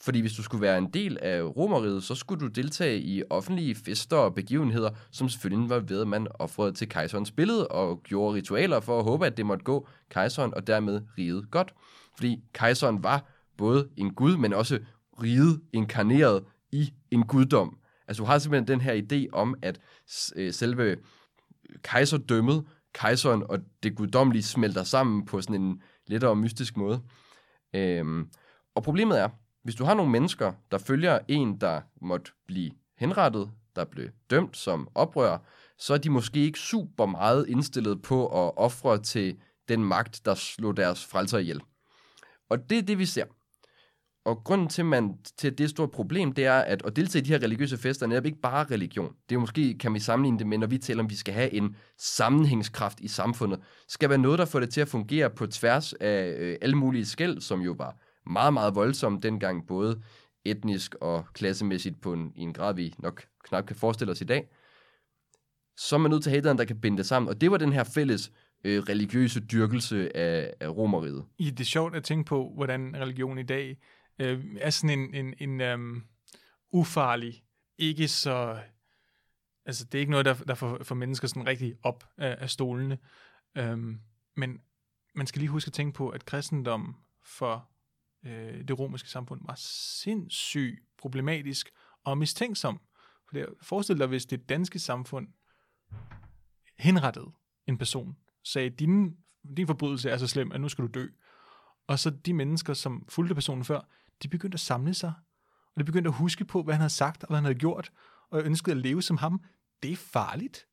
Fordi hvis du skulle være en del af romeriet, så skulle du deltage i offentlige fester og begivenheder, som selvfølgelig var ved, at man offrede til kejserens billede og gjorde ritualer for at håbe, at det måtte gå kejseren og dermed riget godt. Fordi kejseren var både en gud, men også riget inkarneret i en guddom. Altså du har simpelthen den her idé om, at øh, selve kejserdømmet, kejseren og det guddommelige smelter sammen på sådan en lettere mystisk måde. Øhm, og problemet er, hvis du har nogle mennesker, der følger en, der måtte blive henrettet, der blev dømt som oprører, så er de måske ikke super meget indstillet på at ofre til den magt, der slog deres frelser ihjel. Og det er det, vi ser. Og grunden til, man, til at det er et stort problem, det er, at at deltage i de her religiøse fester er netop ikke bare religion. Det er måske, kan vi sammenligne det med, når vi taler om, at vi skal have en sammenhængskraft i samfundet. skal være noget, der får det til at fungere på tværs af øh, alle mulige skæld, som jo var meget, meget voldsom dengang, både etnisk og klassemæssigt på en, i en grad, vi nok knap kan forestille os i dag, så er man nødt til at have der kan binde det sammen. Og det var den her fælles øh, religiøse dyrkelse af, af romeriet. I det er sjovt at tænke på, hvordan religion i dag øh, er sådan en, en, en, um, ufarlig, ikke så... Altså, det er ikke noget, der, der får, får mennesker sådan rigtig op af, af stolene. Øhm, men man skal lige huske at tænke på, at kristendom for øh, det romerske samfund var sindssygt problematisk og mistænksom. For det, forestil dig, hvis det danske samfund henrettede en person, sagde, din, din forbrydelse er så slem, at nu skal du dø. Og så de mennesker, som fulgte personen før, de begyndte at samle sig, og de begyndte at huske på, hvad han havde sagt og hvad han havde gjort, og ønskede at leve som ham. Det er farligt.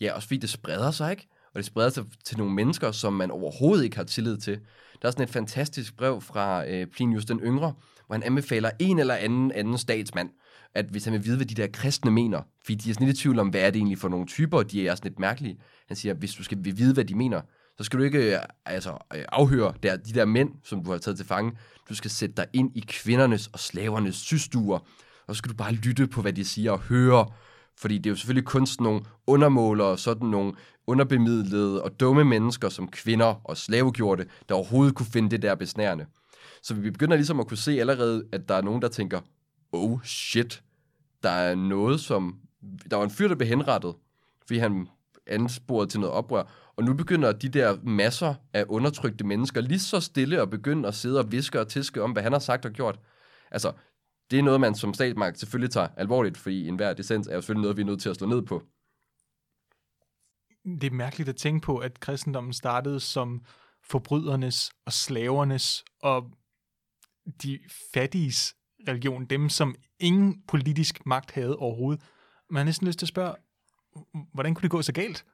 Ja, også fordi det spreder sig, ikke? Og det spreder sig til nogle mennesker, som man overhovedet ikke har tillid til. Der er sådan et fantastisk brev fra øh, Plinius den Yngre, hvor han anbefaler en eller anden anden statsmand, at hvis han vil vide, hvad de der kristne mener, fordi de er sådan lidt i tvivl om, hvad er det egentlig for nogle typer, og de er sådan lidt mærkelige. Han siger, hvis du skal vide, hvad de mener, så skal du ikke øh, altså, øh, afhøre der, de der mænd, som du har taget til fange. Du skal sætte dig ind i kvindernes og slavernes systuer, og så skal du bare lytte på, hvad de siger og høre. Fordi det er jo selvfølgelig kun sådan nogle undermålere, sådan nogle underbemidlede og dumme mennesker som kvinder og slavegjorte, der overhovedet kunne finde det der besnærende. Så vi begynder ligesom at kunne se allerede, at der er nogen, der tænker, oh shit, der er noget som... Der var en fyr, der blev henrettet, fordi han ansporede til noget oprør, og nu begynder de der masser af undertrykte mennesker lige så stille at begynde at sidde og viske og tiske om, hvad han har sagt og gjort. Altså, det er noget, man som statsmagt selvfølgelig tager alvorligt, fordi enhver dissens er jo selvfølgelig noget, vi er nødt til at slå ned på. Det er mærkeligt at tænke på, at kristendommen startede som forbrydernes og slavernes og de fattiges religion, dem som ingen politisk magt havde overhovedet. Man har næsten lyst til at spørge, hvordan kunne det gå så galt?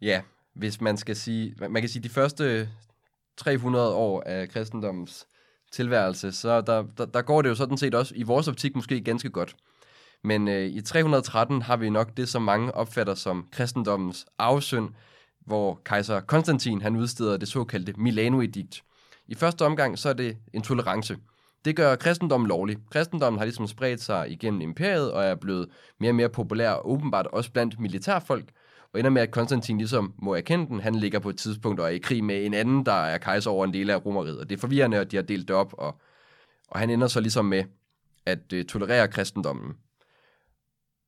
Ja, hvis man skal sige, man kan sige, de første 300 år af kristendommens tilværelse, så der, der, der går det jo sådan set også i vores optik måske ganske godt. Men øh, i 313 har vi nok det, som mange opfatter som kristendommens afsynd, hvor kejser Konstantin han udsteder det såkaldte Milano-edikt. I første omgang så er det en tolerance. Det gør kristendommen lovlig. Kristendommen har ligesom spredt sig igennem imperiet og er blevet mere og mere populær, åbenbart også blandt militærfolk, og ender med, at Konstantin ligesom må erkende den. Han ligger på et tidspunkt og er i krig med en anden, der er kejser over en del af romeriet. Og det er forvirrende, at de har delt det op, og, og han ender så ligesom med at øh, tolerere kristendommen.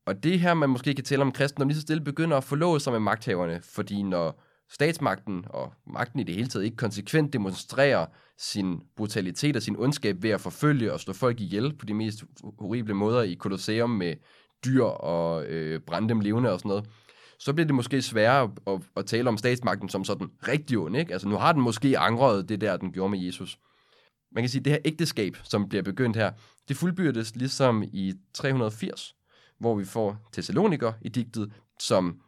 Og det her, man måske kan tælle om kristendom, lige så stille begynder at forlåse sig med magthaverne, fordi når statsmagten og magten i det hele taget ikke konsekvent demonstrerer sin brutalitet og sin ondskab ved at forfølge og slå folk ihjel på de mest horrible måder i Colosseum med dyr og øh, brænde dem levende og sådan noget, så bliver det måske sværere at, at, at tale om statsmagten som sådan rigtig ond. Ikke? Altså nu har den måske angret det der, den gjorde med Jesus. Man kan sige, at det her ægteskab, som bliver begyndt her, det fuldbyrdes ligesom i 380, hvor vi får Thessaloniker i digtet, som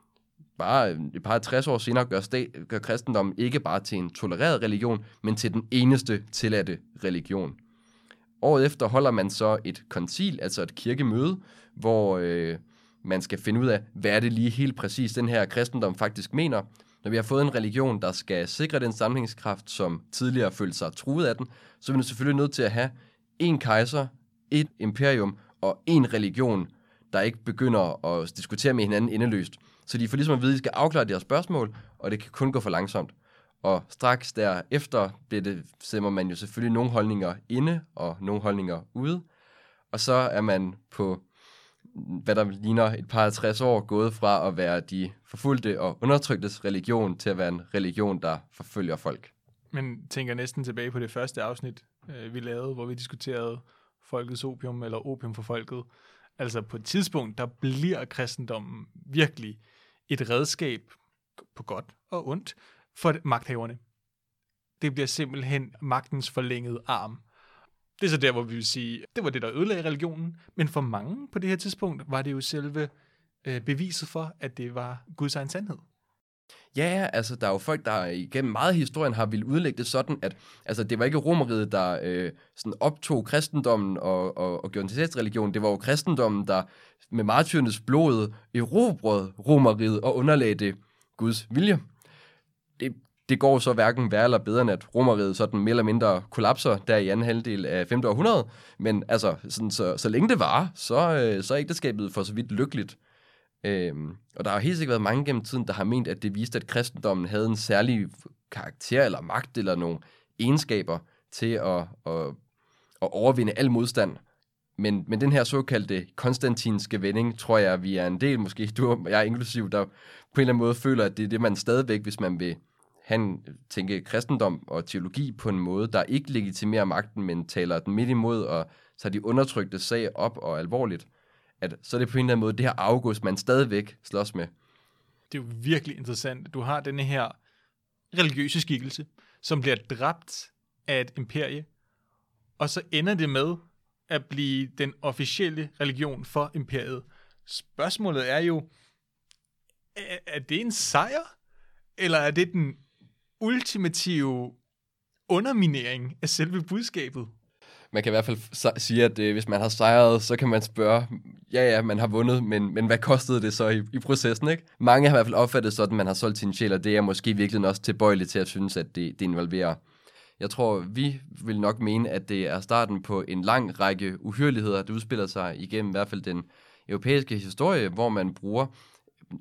bare et par 60 år senere gør, sta- gør kristendommen ikke bare til en tolereret religion, men til den eneste tilladte religion. Året efter holder man så et koncil, altså et kirkemøde, hvor øh, man skal finde ud af, hvad er det lige helt præcis, den her kristendom faktisk mener. Når vi har fået en religion, der skal sikre den samlingskraft, som tidligere følte sig truet af den, så er vi selvfølgelig nødt til at have en kejser, et imperium og en religion, der ikke begynder at diskutere med hinanden endeløst. Så de får ligesom at vide, at de skal afklare deres spørgsmål, og det kan kun gå for langsomt. Og straks derefter bliver det, sætter man jo selvfølgelig nogle holdninger inde og nogle holdninger ude. Og så er man på hvad der ligner et par 50 år, gået fra at være de forfulgte og undertryktes religion til at være en religion, der forfølger folk. Men tænker næsten tilbage på det første afsnit, øh, vi lavede, hvor vi diskuterede folkets opium, eller opium for folket. Altså på et tidspunkt, der bliver kristendommen virkelig et redskab på godt og ondt for magthaverne. Det bliver simpelthen magtens forlængede arm. Det er så der, hvor vi vil sige, det var det, der ødelagde religionen. Men for mange på det her tidspunkt var det jo selve øh, beviset for, at det var Guds egen sandhed. Ja, altså der er jo folk, der igennem meget af historien har ville udlægge det sådan, at altså, det var ikke romeriet, der øh, sådan optog kristendommen og, og, og gjorde til religion. Det var jo kristendommen, der med martyrernes blod erobrede romeriet og underlagde det Guds vilje. Det går så hverken værre eller bedre, end at romeriet sådan mere eller mindre kollapser der i anden halvdel af 5. århundrede. Men altså, sådan, så, så længe det var, så, øh, så er ægteskabet for så vidt lykkeligt. Øhm, og der har helt sikkert været mange gennem tiden, der har ment, at det viste, at kristendommen havde en særlig karakter eller magt eller nogle egenskaber til at, at, at overvinde al modstand. men, men den her såkaldte konstantinske vending, tror jeg, vi er en del, måske du og jeg inklusiv, der på en eller anden måde føler, at det er det, man stadigvæk, hvis man vil han tænke kristendom og teologi på en måde, der ikke legitimerer magten, men taler den midt imod og tager de undertrykte sag op og alvorligt, at så er det på en eller anden måde det her august, man stadigvæk slås med. Det er jo virkelig interessant. Du har denne her religiøse skikkelse, som bliver dræbt af et imperie, og så ender det med at blive den officielle religion for imperiet. Spørgsmålet er jo, er, er det en sejr, eller er det den ultimative underminering af selve budskabet? Man kan i hvert fald sige, at øh, hvis man har sejret, så kan man spørge, ja ja, man har vundet, men, men hvad kostede det så i, i processen, ikke? Mange har i hvert fald opfattet sådan, at man har solgt sin sjæl, og det er måske virkelig også tilbøjeligt til at synes, at det, det involverer jeg tror, vi vil nok mene, at det er starten på en lang række uhyreligheder, der udspiller sig igennem i hvert fald den europæiske historie, hvor man bruger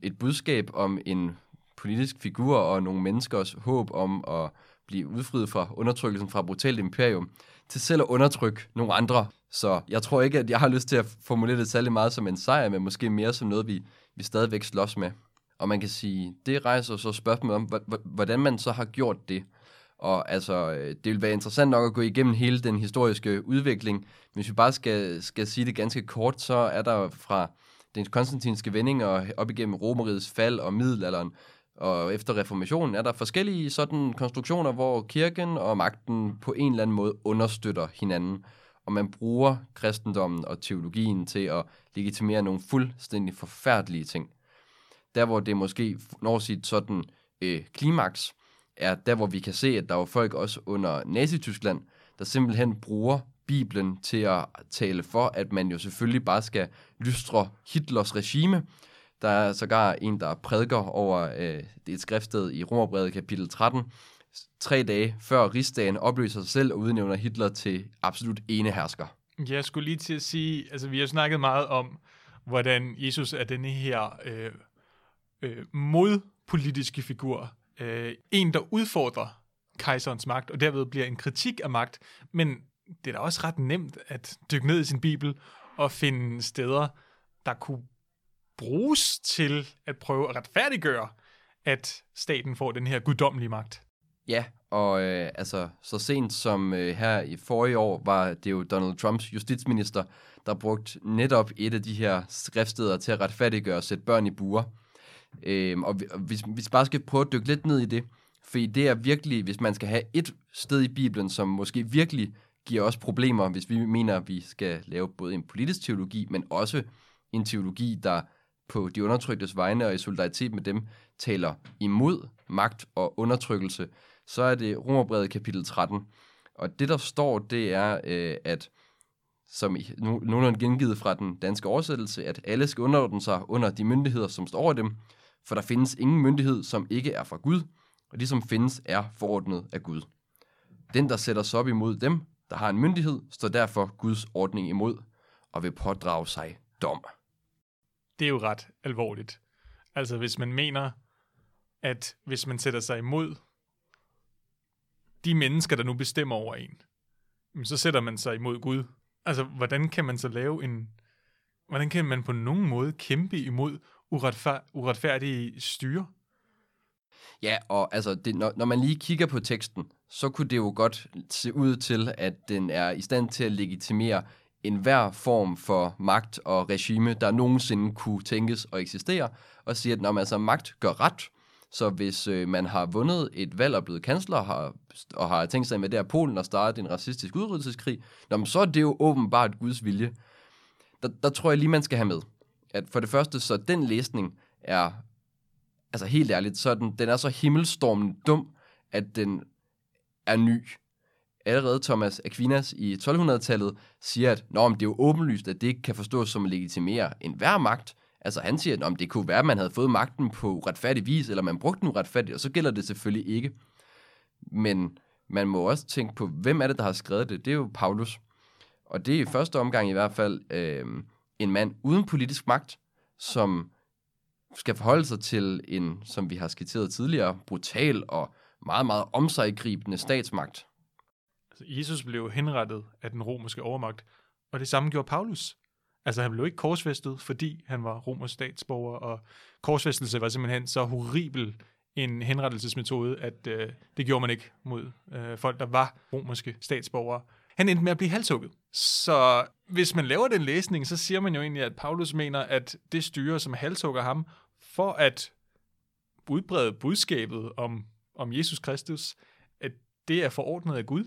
et budskab om en politisk figur og nogle menneskers håb om at blive udfriet fra undertrykkelsen fra brutalt imperium, til selv at undertrykke nogle andre. Så jeg tror ikke, at jeg har lyst til at formulere det særlig meget som en sejr, men måske mere som noget, vi, vi stadigvæk slås med. Og man kan sige, det rejser så spørgsmålet om, hvordan man så har gjort det. Og altså, øh, det vil være interessant nok at gå igennem hele den historiske udvikling. Hvis vi bare skal, skal sige det ganske kort, så er der fra den konstantinske vending og op igennem romerigets fald og middelalderen, og efter reformationen er der forskellige sådan konstruktioner, hvor kirken og magten på en eller anden måde understøtter hinanden. Og man bruger kristendommen og teologien til at legitimere nogle fuldstændig forfærdelige ting. Der hvor det måske når sit sådan øh, klimaks, er der, hvor vi kan se, at der var folk også under Nazi-Tyskland, der simpelthen bruger Bibelen til at tale for, at man jo selvfølgelig bare skal lystre Hitlers regime. Der er sågar en, der prædiker over øh, det et skriftsted i Romerbrevet kapitel 13, tre dage før rigsdagen opløser sig selv og udnævner Hitler til absolut ene hersker. Jeg skulle lige til at sige, altså vi har snakket meget om, hvordan Jesus er denne her øh, øh, modpolitiske figur, øh, en, der udfordrer kejserens magt, og derved bliver en kritik af magt. Men det er da også ret nemt at dykke ned i sin bibel og finde steder, der kunne bruges til at prøve at retfærdiggøre, at staten får den her guddommelige magt. Ja, og øh, altså så sent som øh, her i forrige år var det jo Donald Trumps justitsminister, der brugte netop et af de her skriftsteder til at retfærdiggøre at sætte børn i buer. Øh, og hvis vi bare skal prøve at dykke lidt ned i det, fordi det er virkelig, hvis man skal have et sted i Bibelen, som måske virkelig giver os problemer, hvis vi mener, at vi skal lave både en politisk teologi, men også en teologi, der på de undertryktes vegne og i solidaritet med dem taler imod magt og undertrykkelse, så er det Romerbrevet kapitel 13. Og det, der står, det er, øh, at som nu, nogenlunde gengivet fra den danske oversættelse, at alle skal underordne sig under de myndigheder, som står over dem, for der findes ingen myndighed, som ikke er fra Gud, og de, som findes, er forordnet af Gud. Den, der sætter sig op imod dem, der har en myndighed, står derfor Guds ordning imod og vil pådrage sig dom. Det er jo ret alvorligt. Altså hvis man mener, at hvis man sætter sig imod de mennesker, der nu bestemmer over en, så sætter man sig imod Gud. Altså, hvordan kan man så lave en... Hvordan kan man på nogen måde kæmpe imod uretfær- uretfærdige styre. Ja, og altså, det, når, når man lige kigger på teksten, så kunne det jo godt se ud til, at den er i stand til at legitimere enhver form for magt og regime, der nogensinde kunne tænkes og eksistere, og siger, at når man altså magt gør ret, så hvis øh, man har vundet et valg og blevet kansler og har, og har tænkt sig med det her Polen og startet en racistisk udryddelseskrig, så er det jo åbenbart Guds vilje. Der, der tror jeg lige, man skal have med at for det første, så den læsning er, altså helt ærligt, så er den, den er så himmelstormende dum, at den er ny. Allerede Thomas Aquinas i 1200-tallet siger, at Nå, men det er jo åbenlyst, at det ikke kan forstås som at legitimere enhver magt. Altså han siger, at det kunne være, at man havde fået magten på uretfærdig vis, eller man brugte den uretfærdigt, og så gælder det selvfølgelig ikke. Men man må også tænke på, hvem er det, der har skrevet det? Det er jo Paulus. Og det er i første omgang i hvert fald øh, en mand uden politisk magt, som skal forholde sig til en, som vi har skitseret tidligere, brutal og meget, meget omsaggribende statsmagt. Altså, Jesus blev henrettet af den romerske overmagt, Og det samme gjorde Paulus. Altså han blev ikke korsfæstet, fordi han var romersk statsborger, og korsfæstelse var simpelthen så horribel en henrettelsesmetode, at øh, det gjorde man ikke mod øh, folk, der var romerske statsborgere. Han endte med at blive halshugget. Så hvis man laver den læsning, så siger man jo egentlig, at Paulus mener, at det styre, som halshugger ham, for at udbrede budskabet om, om Jesus Kristus, at det er forordnet af Gud.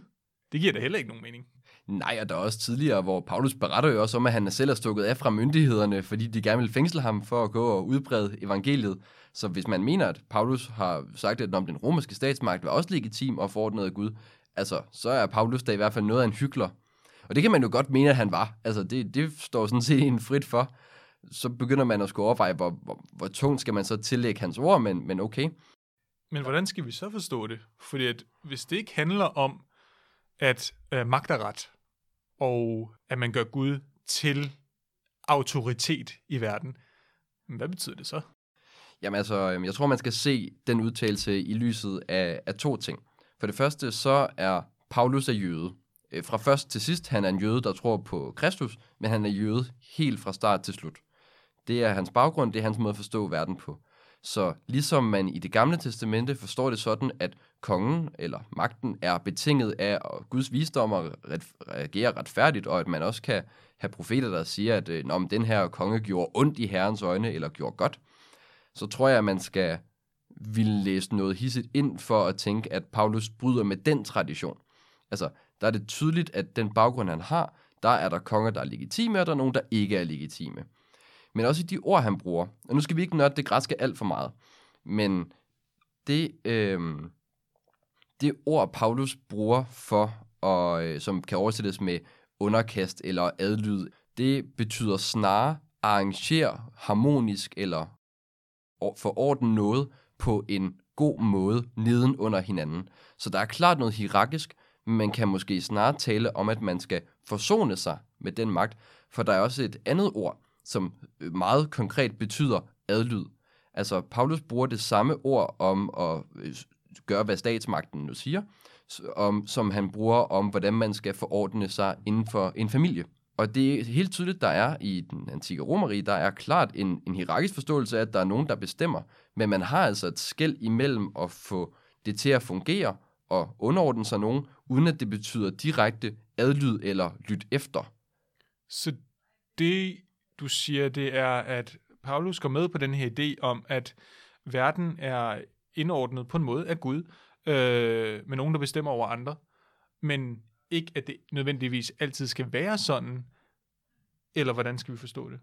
Det giver da heller ikke nogen mening. Nej, og der er også tidligere, hvor Paulus beretter jo også om, at han selv er stukket af fra myndighederne, fordi de gerne vil fængsle ham for at gå og udbrede evangeliet. Så hvis man mener, at Paulus har sagt, at om den romerske statsmagt var også legitim og forordnet af Gud, altså, så er Paulus da i hvert fald noget af en hyggelig. Og det kan man jo godt mene, at han var. Altså, det, det står sådan set en frit for. Så begynder man at skulle overveje, hvor, hvor, hvor tungt skal man så tillægge hans ord, men, men okay. Men hvordan skal vi så forstå det? Fordi at, hvis det ikke handler om, at øh, magt er ret, og at man gør Gud til autoritet i verden, hvad betyder det så? Jamen altså, øhm, jeg tror, man skal se den udtalelse i lyset af, af to ting. For det første, så er Paulus er jøde. Øh, fra først til sidst, han er en jøde, der tror på Kristus, men han er jøde helt fra start til slut. Det er hans baggrund, det er hans måde at forstå verden på. Så ligesom man i det gamle testamente forstår det sådan, at kongen eller magten er betinget af Guds visdom og reagere retfærdigt, og at man også kan have profeter, der siger, at øh, Nå, når den her konge gjorde ondt i herrens øjne, eller gjorde godt, så tror jeg, at man skal ville læse noget hisset ind for at tænke, at Paulus bryder med den tradition. Altså, der er det tydeligt, at den baggrund, han har, der er der konger, der er legitime, og der er nogen, der ikke er legitime. Men også i de ord, han bruger. Og nu skal vi ikke nørde det græske alt for meget. Men det, øh, det ord, Paulus bruger for, og, øh, som kan oversættes med underkast eller adlyd, det betyder snarere arrangere harmonisk eller forordne noget på en god måde neden under hinanden. Så der er klart noget hierarkisk, men man kan måske snarere tale om, at man skal forsone sig med den magt, for der er også et andet ord, som øh, meget konkret betyder adlyd. Altså, Paulus bruger det samme ord om at øh, gøre, hvad statsmagten nu siger, om, som han bruger om, hvordan man skal forordne sig inden for en familie. Og det er helt tydeligt, der er i den antikke romeri, der er klart en, en hierarkisk forståelse af, at der er nogen, der bestemmer. Men man har altså et skæld imellem at få det til at fungere og underordne sig nogen, uden at det betyder direkte adlyd eller lyt efter. Så det, du siger, det er, at Paulus går med på den her idé om, at verden er indordnet på en måde af Gud, øh, med nogen, der bestemmer over andre, men ikke, at det nødvendigvis altid skal være sådan, eller hvordan skal vi forstå det?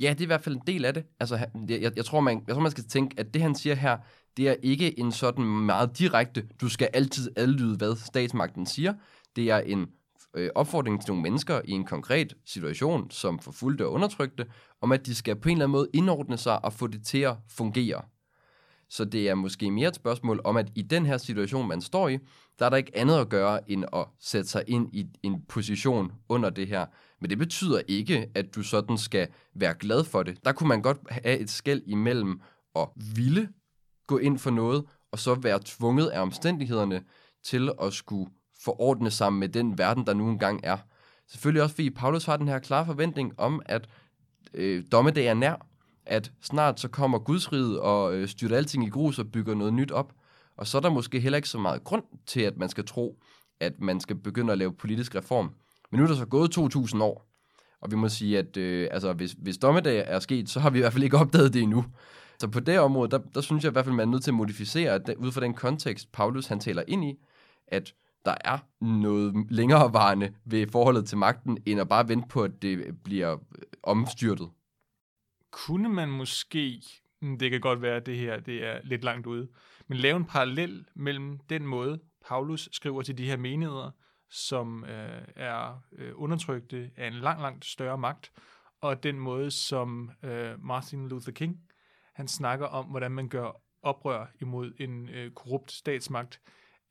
Ja, det er i hvert fald en del af det. Altså, jeg, jeg, tror, man, jeg tror, man skal tænke, at det, han siger her, det er ikke en sådan meget direkte, du skal altid adlyde, hvad statsmagten siger. Det er en øh, opfordring til nogle mennesker i en konkret situation, som forfulgte og undertrykte, om at de skal på en eller anden måde indordne sig og få det til at fungere. Så det er måske mere et spørgsmål om, at i den her situation, man står i, der er der ikke andet at gøre, end at sætte sig ind i en position under det her. Men det betyder ikke, at du sådan skal være glad for det. Der kunne man godt have et skæld imellem at ville gå ind for noget, og så være tvunget af omstændighederne til at skulle forordne sig med den verden, der nu engang er. Selvfølgelig også, fordi Paulus har den her klare forventning om, at øh, dommedag er nær, at snart så kommer Guds rige og øh, styrer alting i grus og bygger noget nyt op. Og så er der måske heller ikke så meget grund til, at man skal tro, at man skal begynde at lave politisk reform. Men nu er der så gået 2.000 år, og vi må sige, at øh, altså, hvis, hvis dommedag er sket, så har vi i hvert fald ikke opdaget det endnu. Så på det område, der, der synes jeg i hvert fald, man er nødt til at modificere, at ud fra den kontekst, Paulus han taler ind i, at der er noget længerevarende ved forholdet til magten, end at bare vente på, at det bliver øh, omstyrtet? Kunne man måske, hmm, det kan godt være, at det her det er lidt langt ude, men lave en parallel mellem den måde, Paulus skriver til de her menigheder, som øh, er øh, undertrykte af en lang, langt større magt, og den måde, som øh, Martin Luther King, han snakker om, hvordan man gør oprør imod en øh, korrupt statsmagt,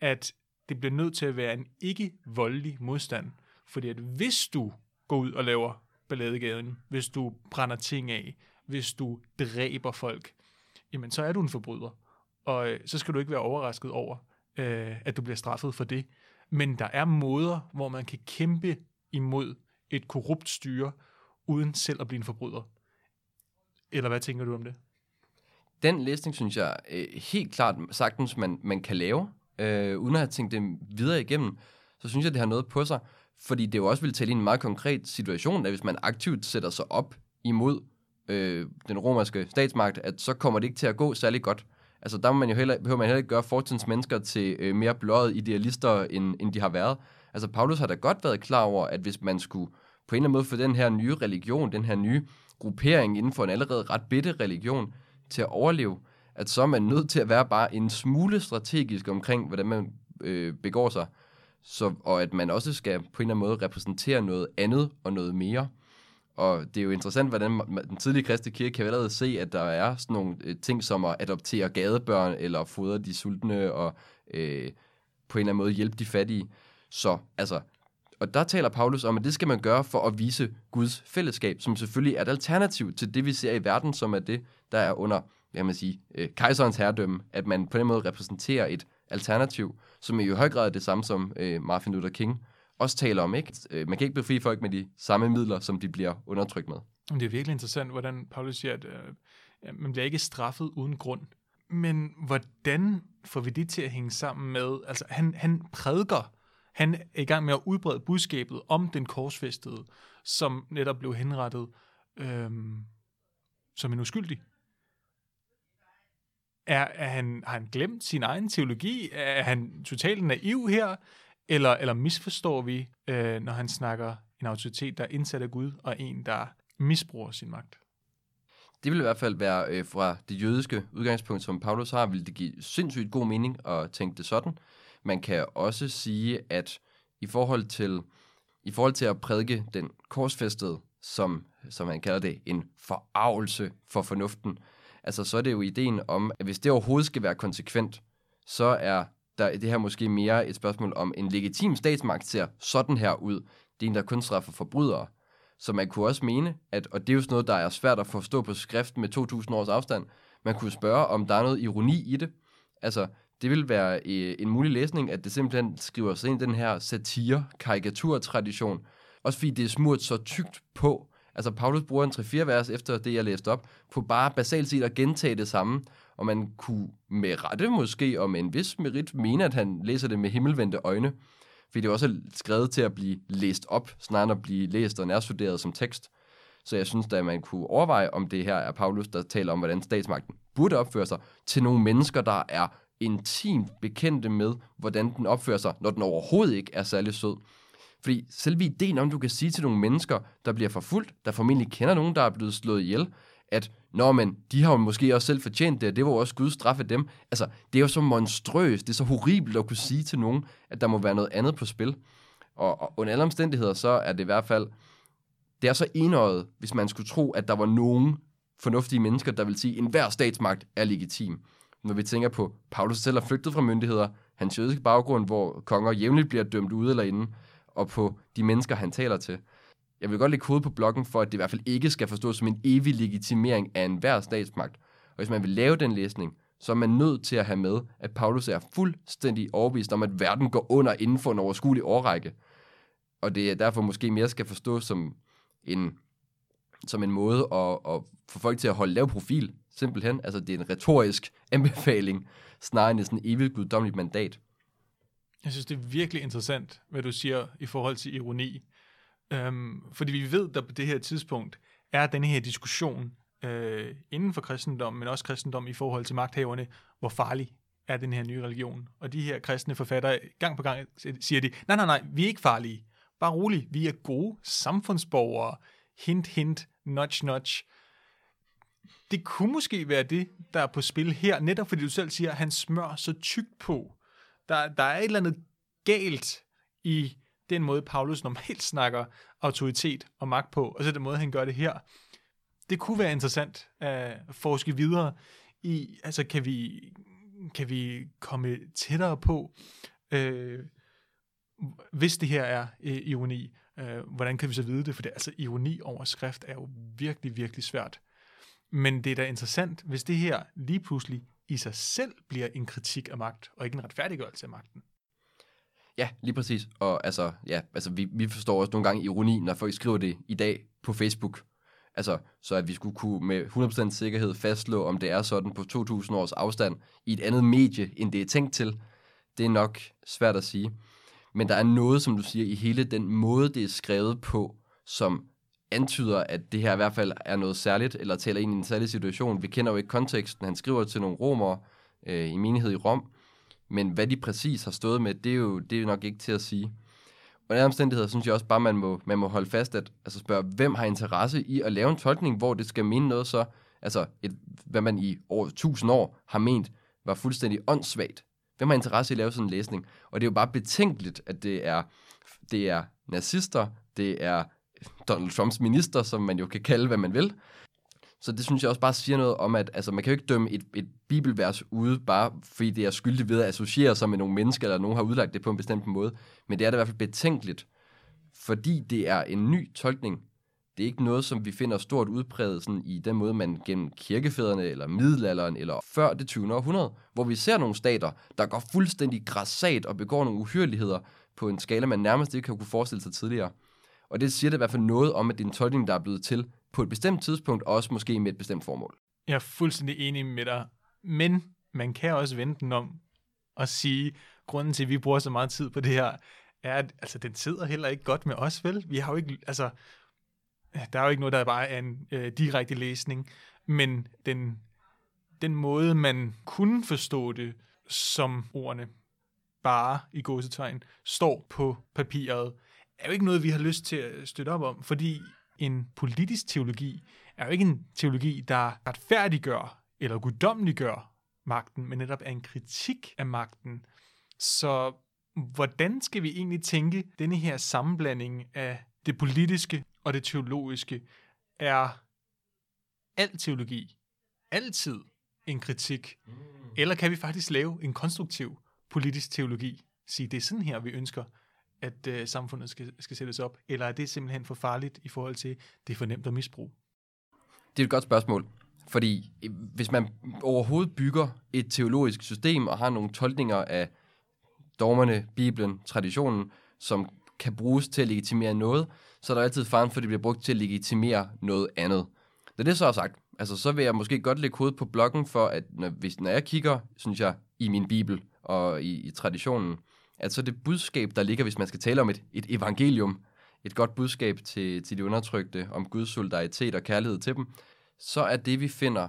at det bliver nødt til at være en ikke-voldelig modstand. Fordi at hvis du går ud og laver balladegaden, hvis du brænder ting af, hvis du dræber folk, jamen så er du en forbryder. Og øh, så skal du ikke være overrasket over, øh, at du bliver straffet for det. Men der er måder, hvor man kan kæmpe imod et korrupt styre, uden selv at blive en forbryder. Eller hvad tænker du om det? Den læsning, synes jeg øh, helt klart sagtens, man, man kan lave, øh, uden at have tænkt det videre igennem, så synes jeg, det har noget på sig. Fordi det jo også vil tale i en meget konkret situation, at hvis man aktivt sætter sig op imod øh, den romerske statsmagt, at så kommer det ikke til at gå særlig godt. Altså der må man jo heller, behøver man heller ikke gøre fortidens mennesker til øh, mere blåede idealister, end, end de har været. Altså Paulus har da godt været klar over, at hvis man skulle på en eller anden måde få den her nye religion, den her nye gruppering inden for en allerede ret bitte religion til at overleve, at så er man nødt til at være bare en smule strategisk omkring, hvordan man øh, begår sig, så, og at man også skal på en eller anden måde repræsentere noget andet og noget mere. Og det er jo interessant, hvordan den tidlige kristne kirke kan allerede se, at der er sådan nogle øh, ting som at adoptere gadebørn, eller fodre de sultne, og øh, på en eller anden måde hjælpe de fattige. Så altså, og der taler Paulus om, at det skal man gøre for at vise Guds fællesskab, som selvfølgelig er et alternativ til det, vi ser i verden, som er det, der er under, hvad man sige, øh, kejserens herredømme, at man på den måde repræsenterer et alternativ, som er i høj grad er det samme som øh, Martin Luther King også taler om. Ikke? Øh, man kan ikke befri folk med de samme midler, som de bliver undertrykt med. Det er virkelig interessant, hvordan Paulus siger, at øh, man bliver ikke straffet uden grund. Men hvordan får vi det til at hænge sammen med, altså han, han prædiker, han er i gang med at udbrede budskabet om den korsfæstede, som netop blev henrettet øh, som en uskyldig. Er, er han, har han glemt sin egen teologi? Er han totalt naiv her? Eller, eller misforstår vi, øh, når han snakker en autoritet, der er indsat af Gud, og en, der misbruger sin magt? Det vil i hvert fald være øh, fra det jødiske udgangspunkt, som Paulus har, vil det give sindssygt god mening at tænke det sådan. Man kan også sige, at i forhold til, i forhold til at prædike den korsfæstede, som, som man kalder det, en forarvelse for fornuften, altså så er det jo ideen om, at hvis det overhovedet skal være konsekvent, så er der, det her måske mere et spørgsmål om, en legitim statsmagt ser sådan her ud. Det er en, der kun straffer forbrydere. Så man kunne også mene, at, og det er jo sådan noget, der er svært at forstå på skrift med 2.000 års afstand, man kunne spørge, om der er noget ironi i det. Altså, det vil være øh, en mulig læsning, at det simpelthen skriver sig ind i den her satire-karikatur-tradition. Også fordi det er smurt så tykt på. Altså, Paulus bruger en 3-4 vers efter det, jeg læste op, på bare basalt set at gentage det samme og man kunne med rette måske, og med en vis merit, mene, at han læser det med himmelvendte øjne, fordi det også er skrevet til at blive læst op, snarere end at blive læst og nærstuderet som tekst. Så jeg synes at man kunne overveje, om det her er Paulus, der taler om, hvordan statsmagten burde opføre sig til nogle mennesker, der er intimt bekendte med, hvordan den opfører sig, når den overhovedet ikke er særlig sød. Fordi selve ideen om, du kan sige til nogle mennesker, der bliver forfulgt, der formentlig kender nogen, der er blevet slået ihjel, at Nå, men de har jo måske også selv fortjent det, og det var jo også Guds straf af dem. Altså, det er jo så monstrøst, det er så horribelt at kunne sige til nogen, at der må være noget andet på spil. Og, og under alle omstændigheder, så er det i hvert fald, det er så enøjet, hvis man skulle tro, at der var nogen fornuftige mennesker, der vil sige, at enhver statsmagt er legitim. Når vi tænker på, Paulus selv er flygtet fra myndigheder, hans jødiske baggrund, hvor konger jævnligt bliver dømt ude eller inde, og på de mennesker, han taler til jeg vil godt lægge hovedet på blokken for, at det i hvert fald ikke skal forstås som en evig legitimering af enhver statsmagt. Og hvis man vil lave den læsning, så er man nødt til at have med, at Paulus er fuldstændig overbevist om, at verden går under inden for en overskuelig årrække. Og det er derfor måske mere skal forstås som en, som en måde at, at få folk til at holde lav profil, simpelthen. Altså det er en retorisk anbefaling, snarere end sådan en evigt guddommeligt mandat. Jeg synes, det er virkelig interessant, hvad du siger i forhold til ironi. Øhm, fordi vi ved, at på det her tidspunkt er den her diskussion øh, inden for kristendom, men også kristendom i forhold til magthaverne, hvor farlig er den her nye religion. Og de her kristne forfattere gang på gang siger de, nej, nej, nej, vi er ikke farlige. Bare rolig, vi er gode samfundsborgere. Hint, hint, nudge, nudge. Det kunne måske være det, der er på spil her, netop fordi du selv siger, at han smør så tykt på. Der, der er et eller andet galt i den måde, Paulus normalt snakker autoritet og magt på, og så den måde, han gør det her. Det kunne være interessant at forske videre i, altså kan vi, kan vi komme tættere på, øh, hvis det her er øh, ironi, øh, hvordan kan vi så vide det? For det, altså, ironi over skrift er jo virkelig, virkelig svært. Men det er da interessant, hvis det her lige pludselig i sig selv bliver en kritik af magt, og ikke en retfærdiggørelse af magten. Ja, lige præcis. Og altså, ja, altså vi, vi forstår også nogle gange ironi, når folk skriver det i dag på Facebook. Altså, så at vi skulle kunne med 100% sikkerhed fastslå, om det er sådan på 2.000 års afstand i et andet medie, end det er tænkt til, det er nok svært at sige. Men der er noget, som du siger, i hele den måde, det er skrevet på, som antyder, at det her i hvert fald er noget særligt, eller taler ind i en særlig situation. Vi kender jo ikke konteksten. Han skriver til nogle romere øh, i menighed i Rom, men hvad de præcis har stået med, det er jo, det er nok ikke til at sige. Og den omstændigheder synes jeg også bare, man må, man må holde fast at altså spørge, hvem har interesse i at lave en tolkning, hvor det skal mene noget så, altså et, hvad man i over tusind år har ment, var fuldstændig åndssvagt. Hvem har interesse i at lave sådan en læsning? Og det er jo bare betænkeligt, at det er, det er nazister, det er Donald Trumps minister, som man jo kan kalde, hvad man vil. Så det synes jeg også bare siger noget om, at altså, man kan jo ikke dømme et, et bibelvers ude, bare fordi det er skyldigt ved at associere sig med nogle mennesker, eller nogen har udlagt det på en bestemt måde. Men det er da i hvert fald betænkeligt, fordi det er en ny tolkning. Det er ikke noget, som vi finder stort udpræget sådan, i den måde, man gennem kirkefædrene, eller middelalderen, eller før det 20. århundrede, hvor vi ser nogle stater, der går fuldstændig græssat og begår nogle uhyreligheder på en skala, man nærmest ikke kan kunne forestille sig tidligere. Og det siger det i hvert fald noget om, at det er en tolkning, der er blevet til på et bestemt tidspunkt, og også måske med et bestemt formål. Jeg er fuldstændig enig med dig, men man kan også vende den om og sige, grunden til, at vi bruger så meget tid på det her, er, at altså, den sidder heller ikke godt med os, vel? Vi har jo ikke, altså, der er jo ikke noget, der bare er en øh, direkte læsning, men den, den måde, man kunne forstå det, som ordene bare i gåsetegn står på papiret, er jo ikke noget, vi har lyst til at støtte op om, fordi en politisk teologi er jo ikke en teologi, der retfærdiggør eller guddommeliggør magten, men netop er en kritik af magten. Så hvordan skal vi egentlig tænke denne her sammenblanding af det politiske og det teologiske? Er al teologi altid en kritik? Eller kan vi faktisk lave en konstruktiv politisk teologi? Sige, det er sådan her, vi ønsker at øh, samfundet skal, skal sættes op? Eller er det simpelthen for farligt i forhold til, det er for nemt at misbruge? Det er et godt spørgsmål. Fordi øh, hvis man overhovedet bygger et teologisk system og har nogle tolkninger af dogmerne, Bibelen, traditionen, som kan bruges til at legitimere noget, så er der altid faren for, at det bliver brugt til at legitimere noget andet. Når det så er sagt, altså, så vil jeg måske godt lægge hovedet på blokken for, at når, hvis, når jeg kigger, synes jeg, i min bibel og i, i traditionen, at så det budskab, der ligger, hvis man skal tale om et, et evangelium, et godt budskab til, til de undertrykte, om Guds solidaritet og kærlighed til dem, så er det, vi finder,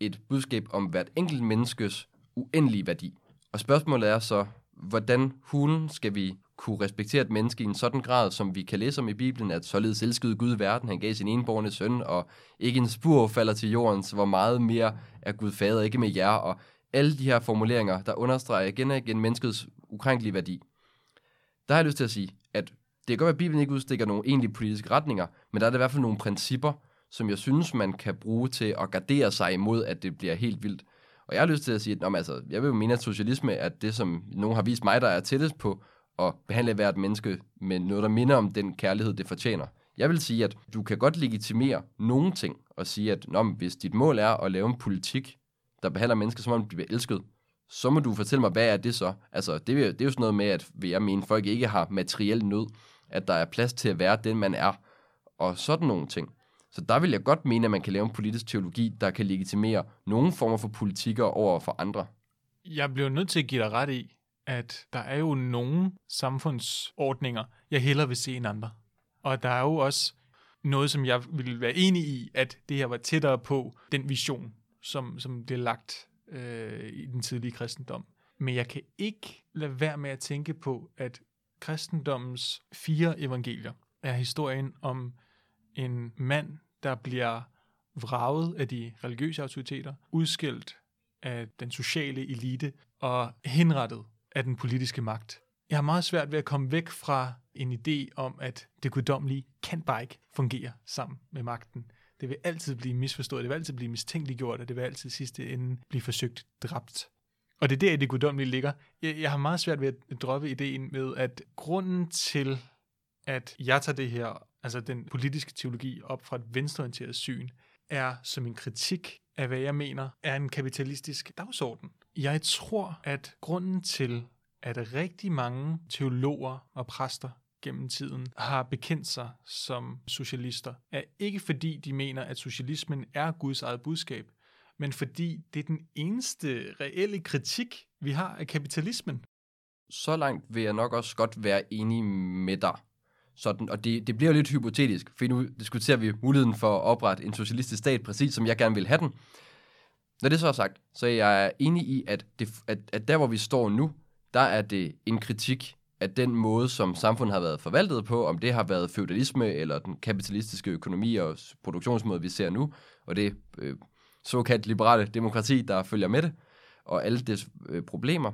et budskab om hvert enkelt menneskes uendelige værdi. Og spørgsmålet er så, hvordan hulen skal vi kunne respektere et menneske i en sådan grad, som vi kan læse om i Bibelen, at således elskede Gud verden, han gav sin enborne søn, og ikke en spur falder til jorden, så hvor meget mere er Gud fader, ikke med jer, og alle de her formuleringer, der understreger igen og igen menneskets ukrænkelig værdi. Der har jeg lyst til at sige, at det kan godt være, at Bibelen ikke udstikker nogle egentlige politiske retninger, men der er det i hvert fald nogle principper, som jeg synes, man kan bruge til at gardere sig imod, at det bliver helt vildt. Og jeg har lyst til at sige, at nå, altså, jeg vil jo mene, at socialisme er det, som nogen har vist mig, der er tættest på at behandle hvert menneske med noget, der minder om den kærlighed, det fortjener. Jeg vil sige, at du kan godt legitimere nogle ting og sige, at Nå, hvis dit mål er at lave en politik, der behandler mennesker, som om de bliver elsket, så må du fortælle mig, hvad er det så? Altså, det, det er jo sådan noget med, at vil jeg mene, folk ikke har materiel nød, at der er plads til at være den, man er, og sådan nogle ting. Så der vil jeg godt mene, at man kan lave en politisk teologi, der kan legitimere nogle former for politikker over for andre. Jeg bliver nødt til at give dig ret i, at der er jo nogle samfundsordninger, jeg hellere vil se end andre. Og der er jo også noget, som jeg vil være enig i, at det her var tættere på den vision, som, som blev lagt øh, i den tidlige kristendom. Men jeg kan ikke lade være med at tænke på, at kristendommens fire evangelier er historien om en mand, der bliver vraget af de religiøse autoriteter, udskilt af den sociale elite og henrettet af den politiske magt. Jeg har meget svært ved at komme væk fra en idé om, at det guddommelige kan bare ikke fungere sammen med magten. Det vil altid blive misforstået, det vil altid blive mistænkeliggjort, og det vil altid sidste ende blive forsøgt dræbt. Og det er der, det guddommelige ligger. Jeg, jeg har meget svært ved at droppe ideen med, at grunden til, at jeg tager det her, altså den politiske teologi, op fra et venstreorienteret syn, er som en kritik af, hvad jeg mener er en kapitalistisk dagsorden. Jeg tror, at grunden til, at rigtig mange teologer og præster gennem tiden har bekendt sig som socialister, er ikke fordi de mener, at socialismen er Guds eget budskab, men fordi det er den eneste reelle kritik, vi har af kapitalismen. Så langt vil jeg nok også godt være enig med dig. Sådan, og det, det bliver jo lidt hypotetisk, for nu diskuterer vi muligheden for at oprette en socialistisk stat, præcis som jeg gerne vil have den. Når det så er sagt, så er jeg enig i, at, det, at, at der hvor vi står nu, der er det en kritik at den måde, som samfundet har været forvaltet på, om det har været feudalisme eller den kapitalistiske økonomi og produktionsmåde, vi ser nu, og det øh, såkaldt liberale demokrati, der følger med det, og alle dets øh, problemer.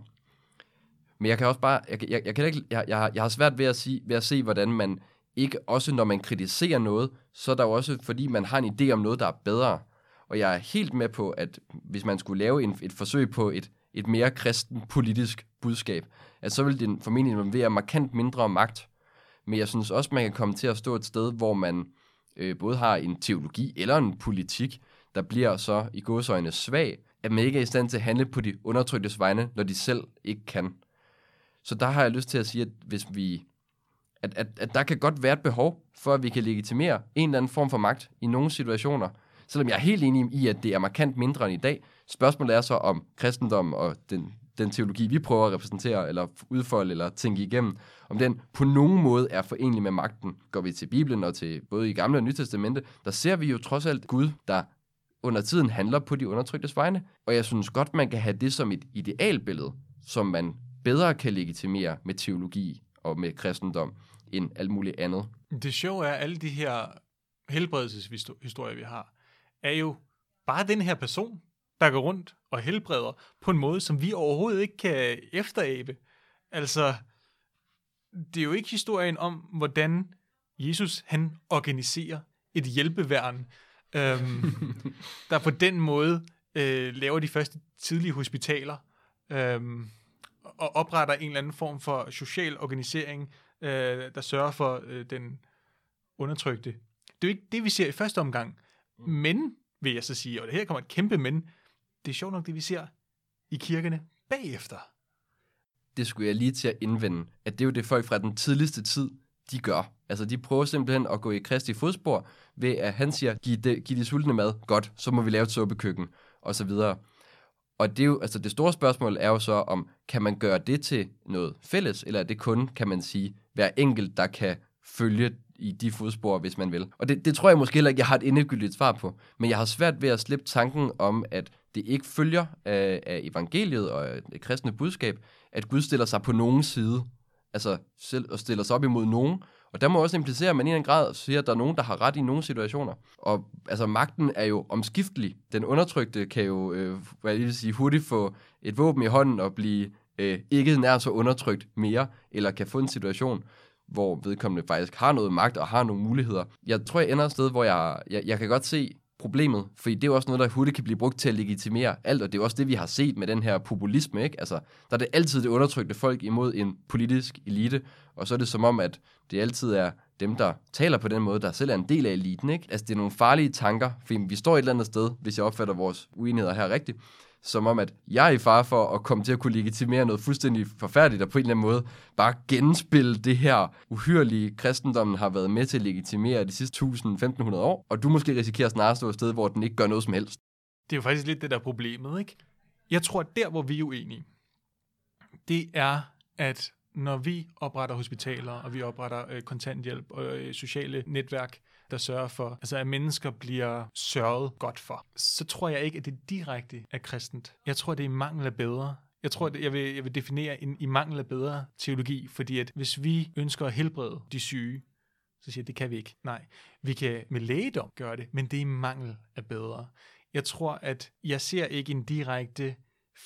Men jeg kan også bare, jeg, jeg, jeg, kan ikke, jeg, jeg, jeg har svært ved at, sige, ved at se, hvordan man ikke, også når man kritiserer noget, så er der jo også, fordi man har en idé om noget, der er bedre. Og jeg er helt med på, at hvis man skulle lave en, et forsøg på et, et mere kristen politisk budskab, at så vil den formentlig involvere markant mindre magt. Men jeg synes også, man kan komme til at stå et sted, hvor man øh, både har en teologi eller en politik, der bliver så i godsøjne svag, at man ikke er i stand til at handle på de undertryktes vegne, når de selv ikke kan. Så der har jeg lyst til at sige, at hvis vi at, at, at der kan godt være et behov for, at vi kan legitimere en eller anden form for magt i nogle situationer, selvom jeg er helt enig i, at det er markant mindre end i dag. Spørgsmålet er så, om kristendom og den, den teologi, vi prøver at repræsentere, eller udfolde, eller tænke igennem, om den på nogen måde er forenlig med magten. Går vi til Bibelen og til både i Gamle og Nye Testamente, der ser vi jo trods alt Gud, der under tiden handler på de undertryktes vegne. Og jeg synes godt, man kan have det som et idealbillede, som man bedre kan legitimere med teologi og med kristendom end alt muligt andet. Det sjove er, at alle de her helbredelseshistorier, vi har, er jo bare den her person, der går rundt og helbreder på en måde, som vi overhovedet ikke kan efterabe. Altså, det er jo ikke historien om, hvordan Jesus han organiserer et hjælpeværn, øhm, der på den måde øh, laver de første tidlige hospitaler, øhm, og opretter en eller anden form for social organisering, øh, der sørger for øh, den undertrykte. Det er jo ikke det, vi ser i første omgang. Men, vil jeg så sige, og det her kommer et kæmpe men, det er sjovt nok det, vi ser i kirkerne bagefter. Det skulle jeg lige til at indvende, at det er jo det folk fra den tidligste tid, de gør. Altså, de prøver simpelthen at gå i Kristi fodspor, ved at han siger, giv de, giv de sultne mad, godt, så må vi lave et suppekøkken, og så videre. Og det, er jo, altså det store spørgsmål er jo så, om kan man gøre det til noget fælles, eller er det kun, kan man sige, hver enkelt, der kan følge i de fodspor, hvis man vil. Og det, det tror jeg måske heller ikke, jeg har et endegyldigt svar på. Men jeg har svært ved at slippe tanken om, at det ikke følger af, af evangeliet og af det kristne budskab, at Gud stiller sig på nogen side. Altså selv og stiller sig op imod nogen. Og der må også implicere, at man i en grad siger, at der er nogen, der har ret i nogle situationer. Og altså, magten er jo omskiftelig. Den undertrykte kan jo, øh, hvad jeg vil sige, hurtigt få et våben i hånden og blive øh, ikke nær så undertrykt mere, eller kan få en situation, hvor vedkommende faktisk har noget magt og har nogle muligheder. Jeg tror, jeg ender et sted, hvor jeg, jeg, jeg kan godt se problemet, fordi det er også noget, der hurtigt kan blive brugt til at legitimere alt, og det er også det, vi har set med den her populisme, ikke? Altså, der er det altid det undertrykte folk imod en politisk elite, og så er det som om, at det altid er dem, der taler på den måde, der selv er en del af eliten, ikke? Altså, det er nogle farlige tanker, fordi vi står et eller andet sted, hvis jeg opfatter vores uenigheder her rigtigt, som om, at jeg er i far for at komme til at kunne legitimere noget fuldstændig forfærdeligt, og på en eller anden måde bare genspille det her uhyrlige kristendommen har været med til at legitimere de sidste 1000-1500 år, og du måske risikerer snarere at stå et sted, hvor den ikke gør noget som helst. Det er jo faktisk lidt det der problemet, ikke? Jeg tror, at der, hvor vi er uenige, det er, at når vi opretter hospitaler, og vi opretter øh, kontanthjælp og øh, sociale netværk, der sørger for, altså at mennesker bliver sørget godt for, så tror jeg ikke, at det direkte er kristent. Jeg tror, det er mangel af bedre. Jeg tror, at jeg vil, jeg vil definere en i mangel af bedre teologi, fordi at hvis vi ønsker at helbrede de syge, så siger jeg, det kan vi ikke. Nej, vi kan med lægedom gøre det, men det er i mangel af bedre. Jeg tror, at jeg ser ikke en direkte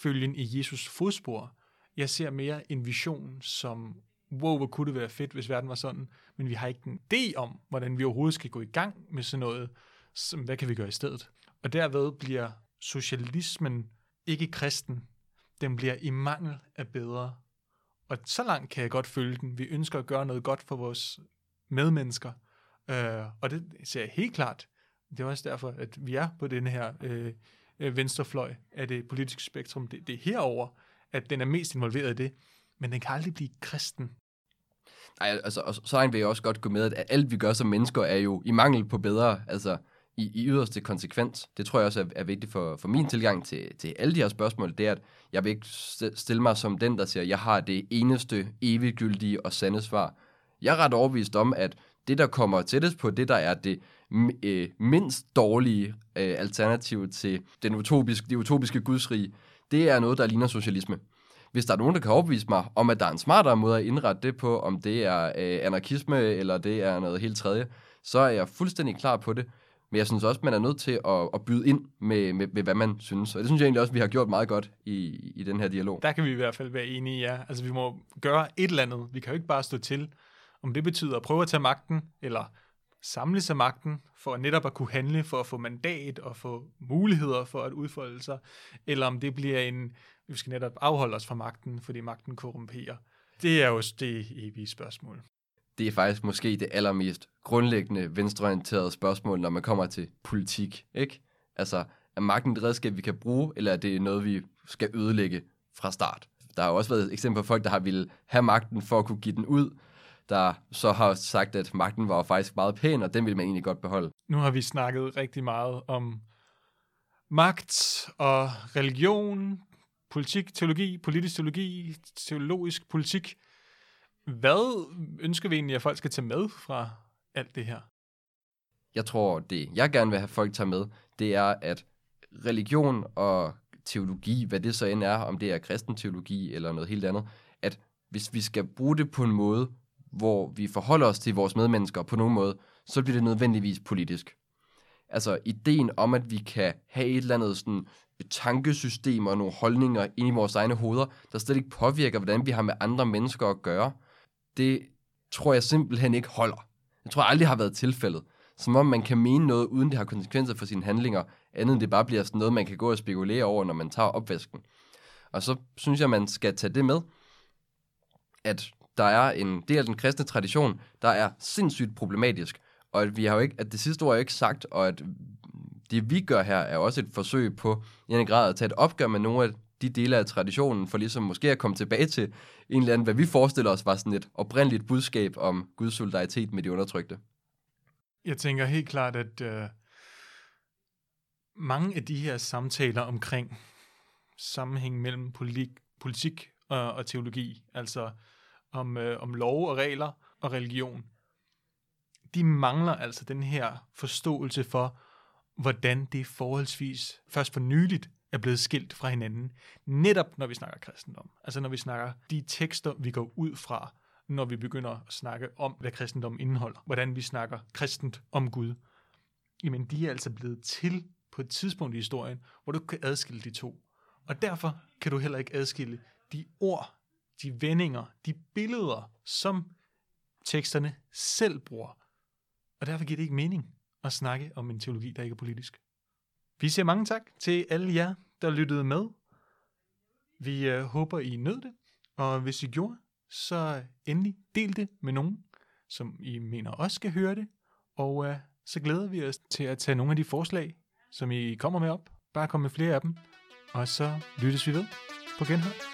følgen i Jesus fodspor. Jeg ser mere en vision, som wow, hvor kunne det være fedt, hvis verden var sådan, men vi har ikke en idé om, hvordan vi overhovedet skal gå i gang med sådan noget, som, hvad kan vi gøre i stedet? Og derved bliver socialismen ikke kristen, den bliver i mangel af bedre. Og så langt kan jeg godt følge den. Vi ønsker at gøre noget godt for vores medmennesker, øh, og det ser jeg helt klart. Det er også derfor, at vi er på den her øh, øh, venstrefløj af det politiske spektrum. Det, det er herover, at den er mest involveret i det. men den kan aldrig blive kristen. Ej, altså, og så langt vil jeg også godt gå med, at alt vi gør som mennesker er jo i mangel på bedre, altså i, i yderste konsekvens. Det tror jeg også er, er vigtigt for, for min tilgang til, til alle de her spørgsmål, det er, at jeg vil ikke stille mig som den, der siger, at jeg har det eneste, eviggyldige og sande svar. Jeg er ret overbevist om, at det, der kommer tættest på det, der er det øh, mindst dårlige øh, alternativ til den utopiske, det utopiske gudsrige, det er noget, der ligner socialisme. Hvis der er nogen, der kan overbevise mig om, at der er en smartere måde at indrette det på, om det er øh, anarkisme eller det er noget helt tredje, så er jeg fuldstændig klar på det. Men jeg synes også, man er nødt til at, at byde ind med, med, med, hvad man synes. Og det synes jeg egentlig også, vi har gjort meget godt i, i den her dialog. Der kan vi i hvert fald være enige, ja. Altså, vi må gøre et eller andet. Vi kan jo ikke bare stå til. Om det betyder at prøve at tage magten, eller samle sig magten, for netop at kunne handle, for at få mandat og få muligheder for at udfolde sig, eller om det bliver en, vi skal netop afholde os fra magten, fordi magten korrumperer. Det er jo det evige spørgsmål det er faktisk måske det allermest grundlæggende venstreorienterede spørgsmål, når man kommer til politik. Ikke? Altså, er magten et redskab, vi kan bruge, eller er det noget, vi skal ødelægge fra start? Der har jo også været eksempler på folk, der har ville have magten for at kunne give den ud, der så har sagt, at magten var faktisk meget pæn, og den vil man egentlig godt beholde. Nu har vi snakket rigtig meget om magt og religion, politik, teologi, politisk teologi, teologisk politik. Hvad ønsker vi egentlig, at folk skal tage med fra alt det her? Jeg tror, det jeg gerne vil have folk tage med, det er, at religion og teologi, hvad det så end er, om det er kristen teologi eller noget helt andet, at hvis vi skal bruge det på en måde, hvor vi forholder os til vores medmennesker på nogen måde, så bliver det nødvendigvis politisk. Altså ideen om, at vi kan have et eller andet sådan et tankesystem og nogle holdninger ind i vores egne hoveder, der slet ikke påvirker, hvordan vi har med andre mennesker at gøre, det tror jeg simpelthen ikke holder. Jeg tror aldrig har været tilfældet. Som om man kan mene noget, uden det har konsekvenser for sine handlinger, andet end det bare bliver sådan noget, man kan gå og spekulere over, når man tager opvasken. Og så synes jeg, man skal tage det med, at der er en del af den kristne tradition, der er sindssygt problematisk, og at vi har jo ikke, at det sidste ord er ikke sagt, og at det vi gør her er også et forsøg på i en grad at tage et opgør med nogle af de dele af traditionen, for ligesom måske at komme tilbage til en eller anden, hvad vi forestiller os var sådan et oprindeligt budskab om Guds solidaritet med de undertrykte. Jeg tænker helt klart, at øh, mange af de her samtaler omkring sammenhæng mellem politik, politik og, og teologi, altså om, øh, om lov og regler og religion, de mangler altså den her forståelse for, hvordan det forholdsvis først for nyligt er blevet skilt fra hinanden, netop når vi snakker kristendom. Altså når vi snakker de tekster, vi går ud fra, når vi begynder at snakke om, hvad kristendom indeholder. Hvordan vi snakker kristent om Gud. Jamen, de er altså blevet til på et tidspunkt i historien, hvor du kan adskille de to. Og derfor kan du heller ikke adskille de ord, de vendinger, de billeder, som teksterne selv bruger. Og derfor giver det ikke mening at snakke om en teologi, der ikke er politisk. Vi siger mange tak til alle jer, der lyttede med. Vi øh, håber, I nød det, og hvis I gjorde, så endelig del det med nogen, som I mener også skal høre det. Og øh, så glæder vi os til at tage nogle af de forslag, som I kommer med op. Bare kom med flere af dem, og så lyttes vi ved på genhør.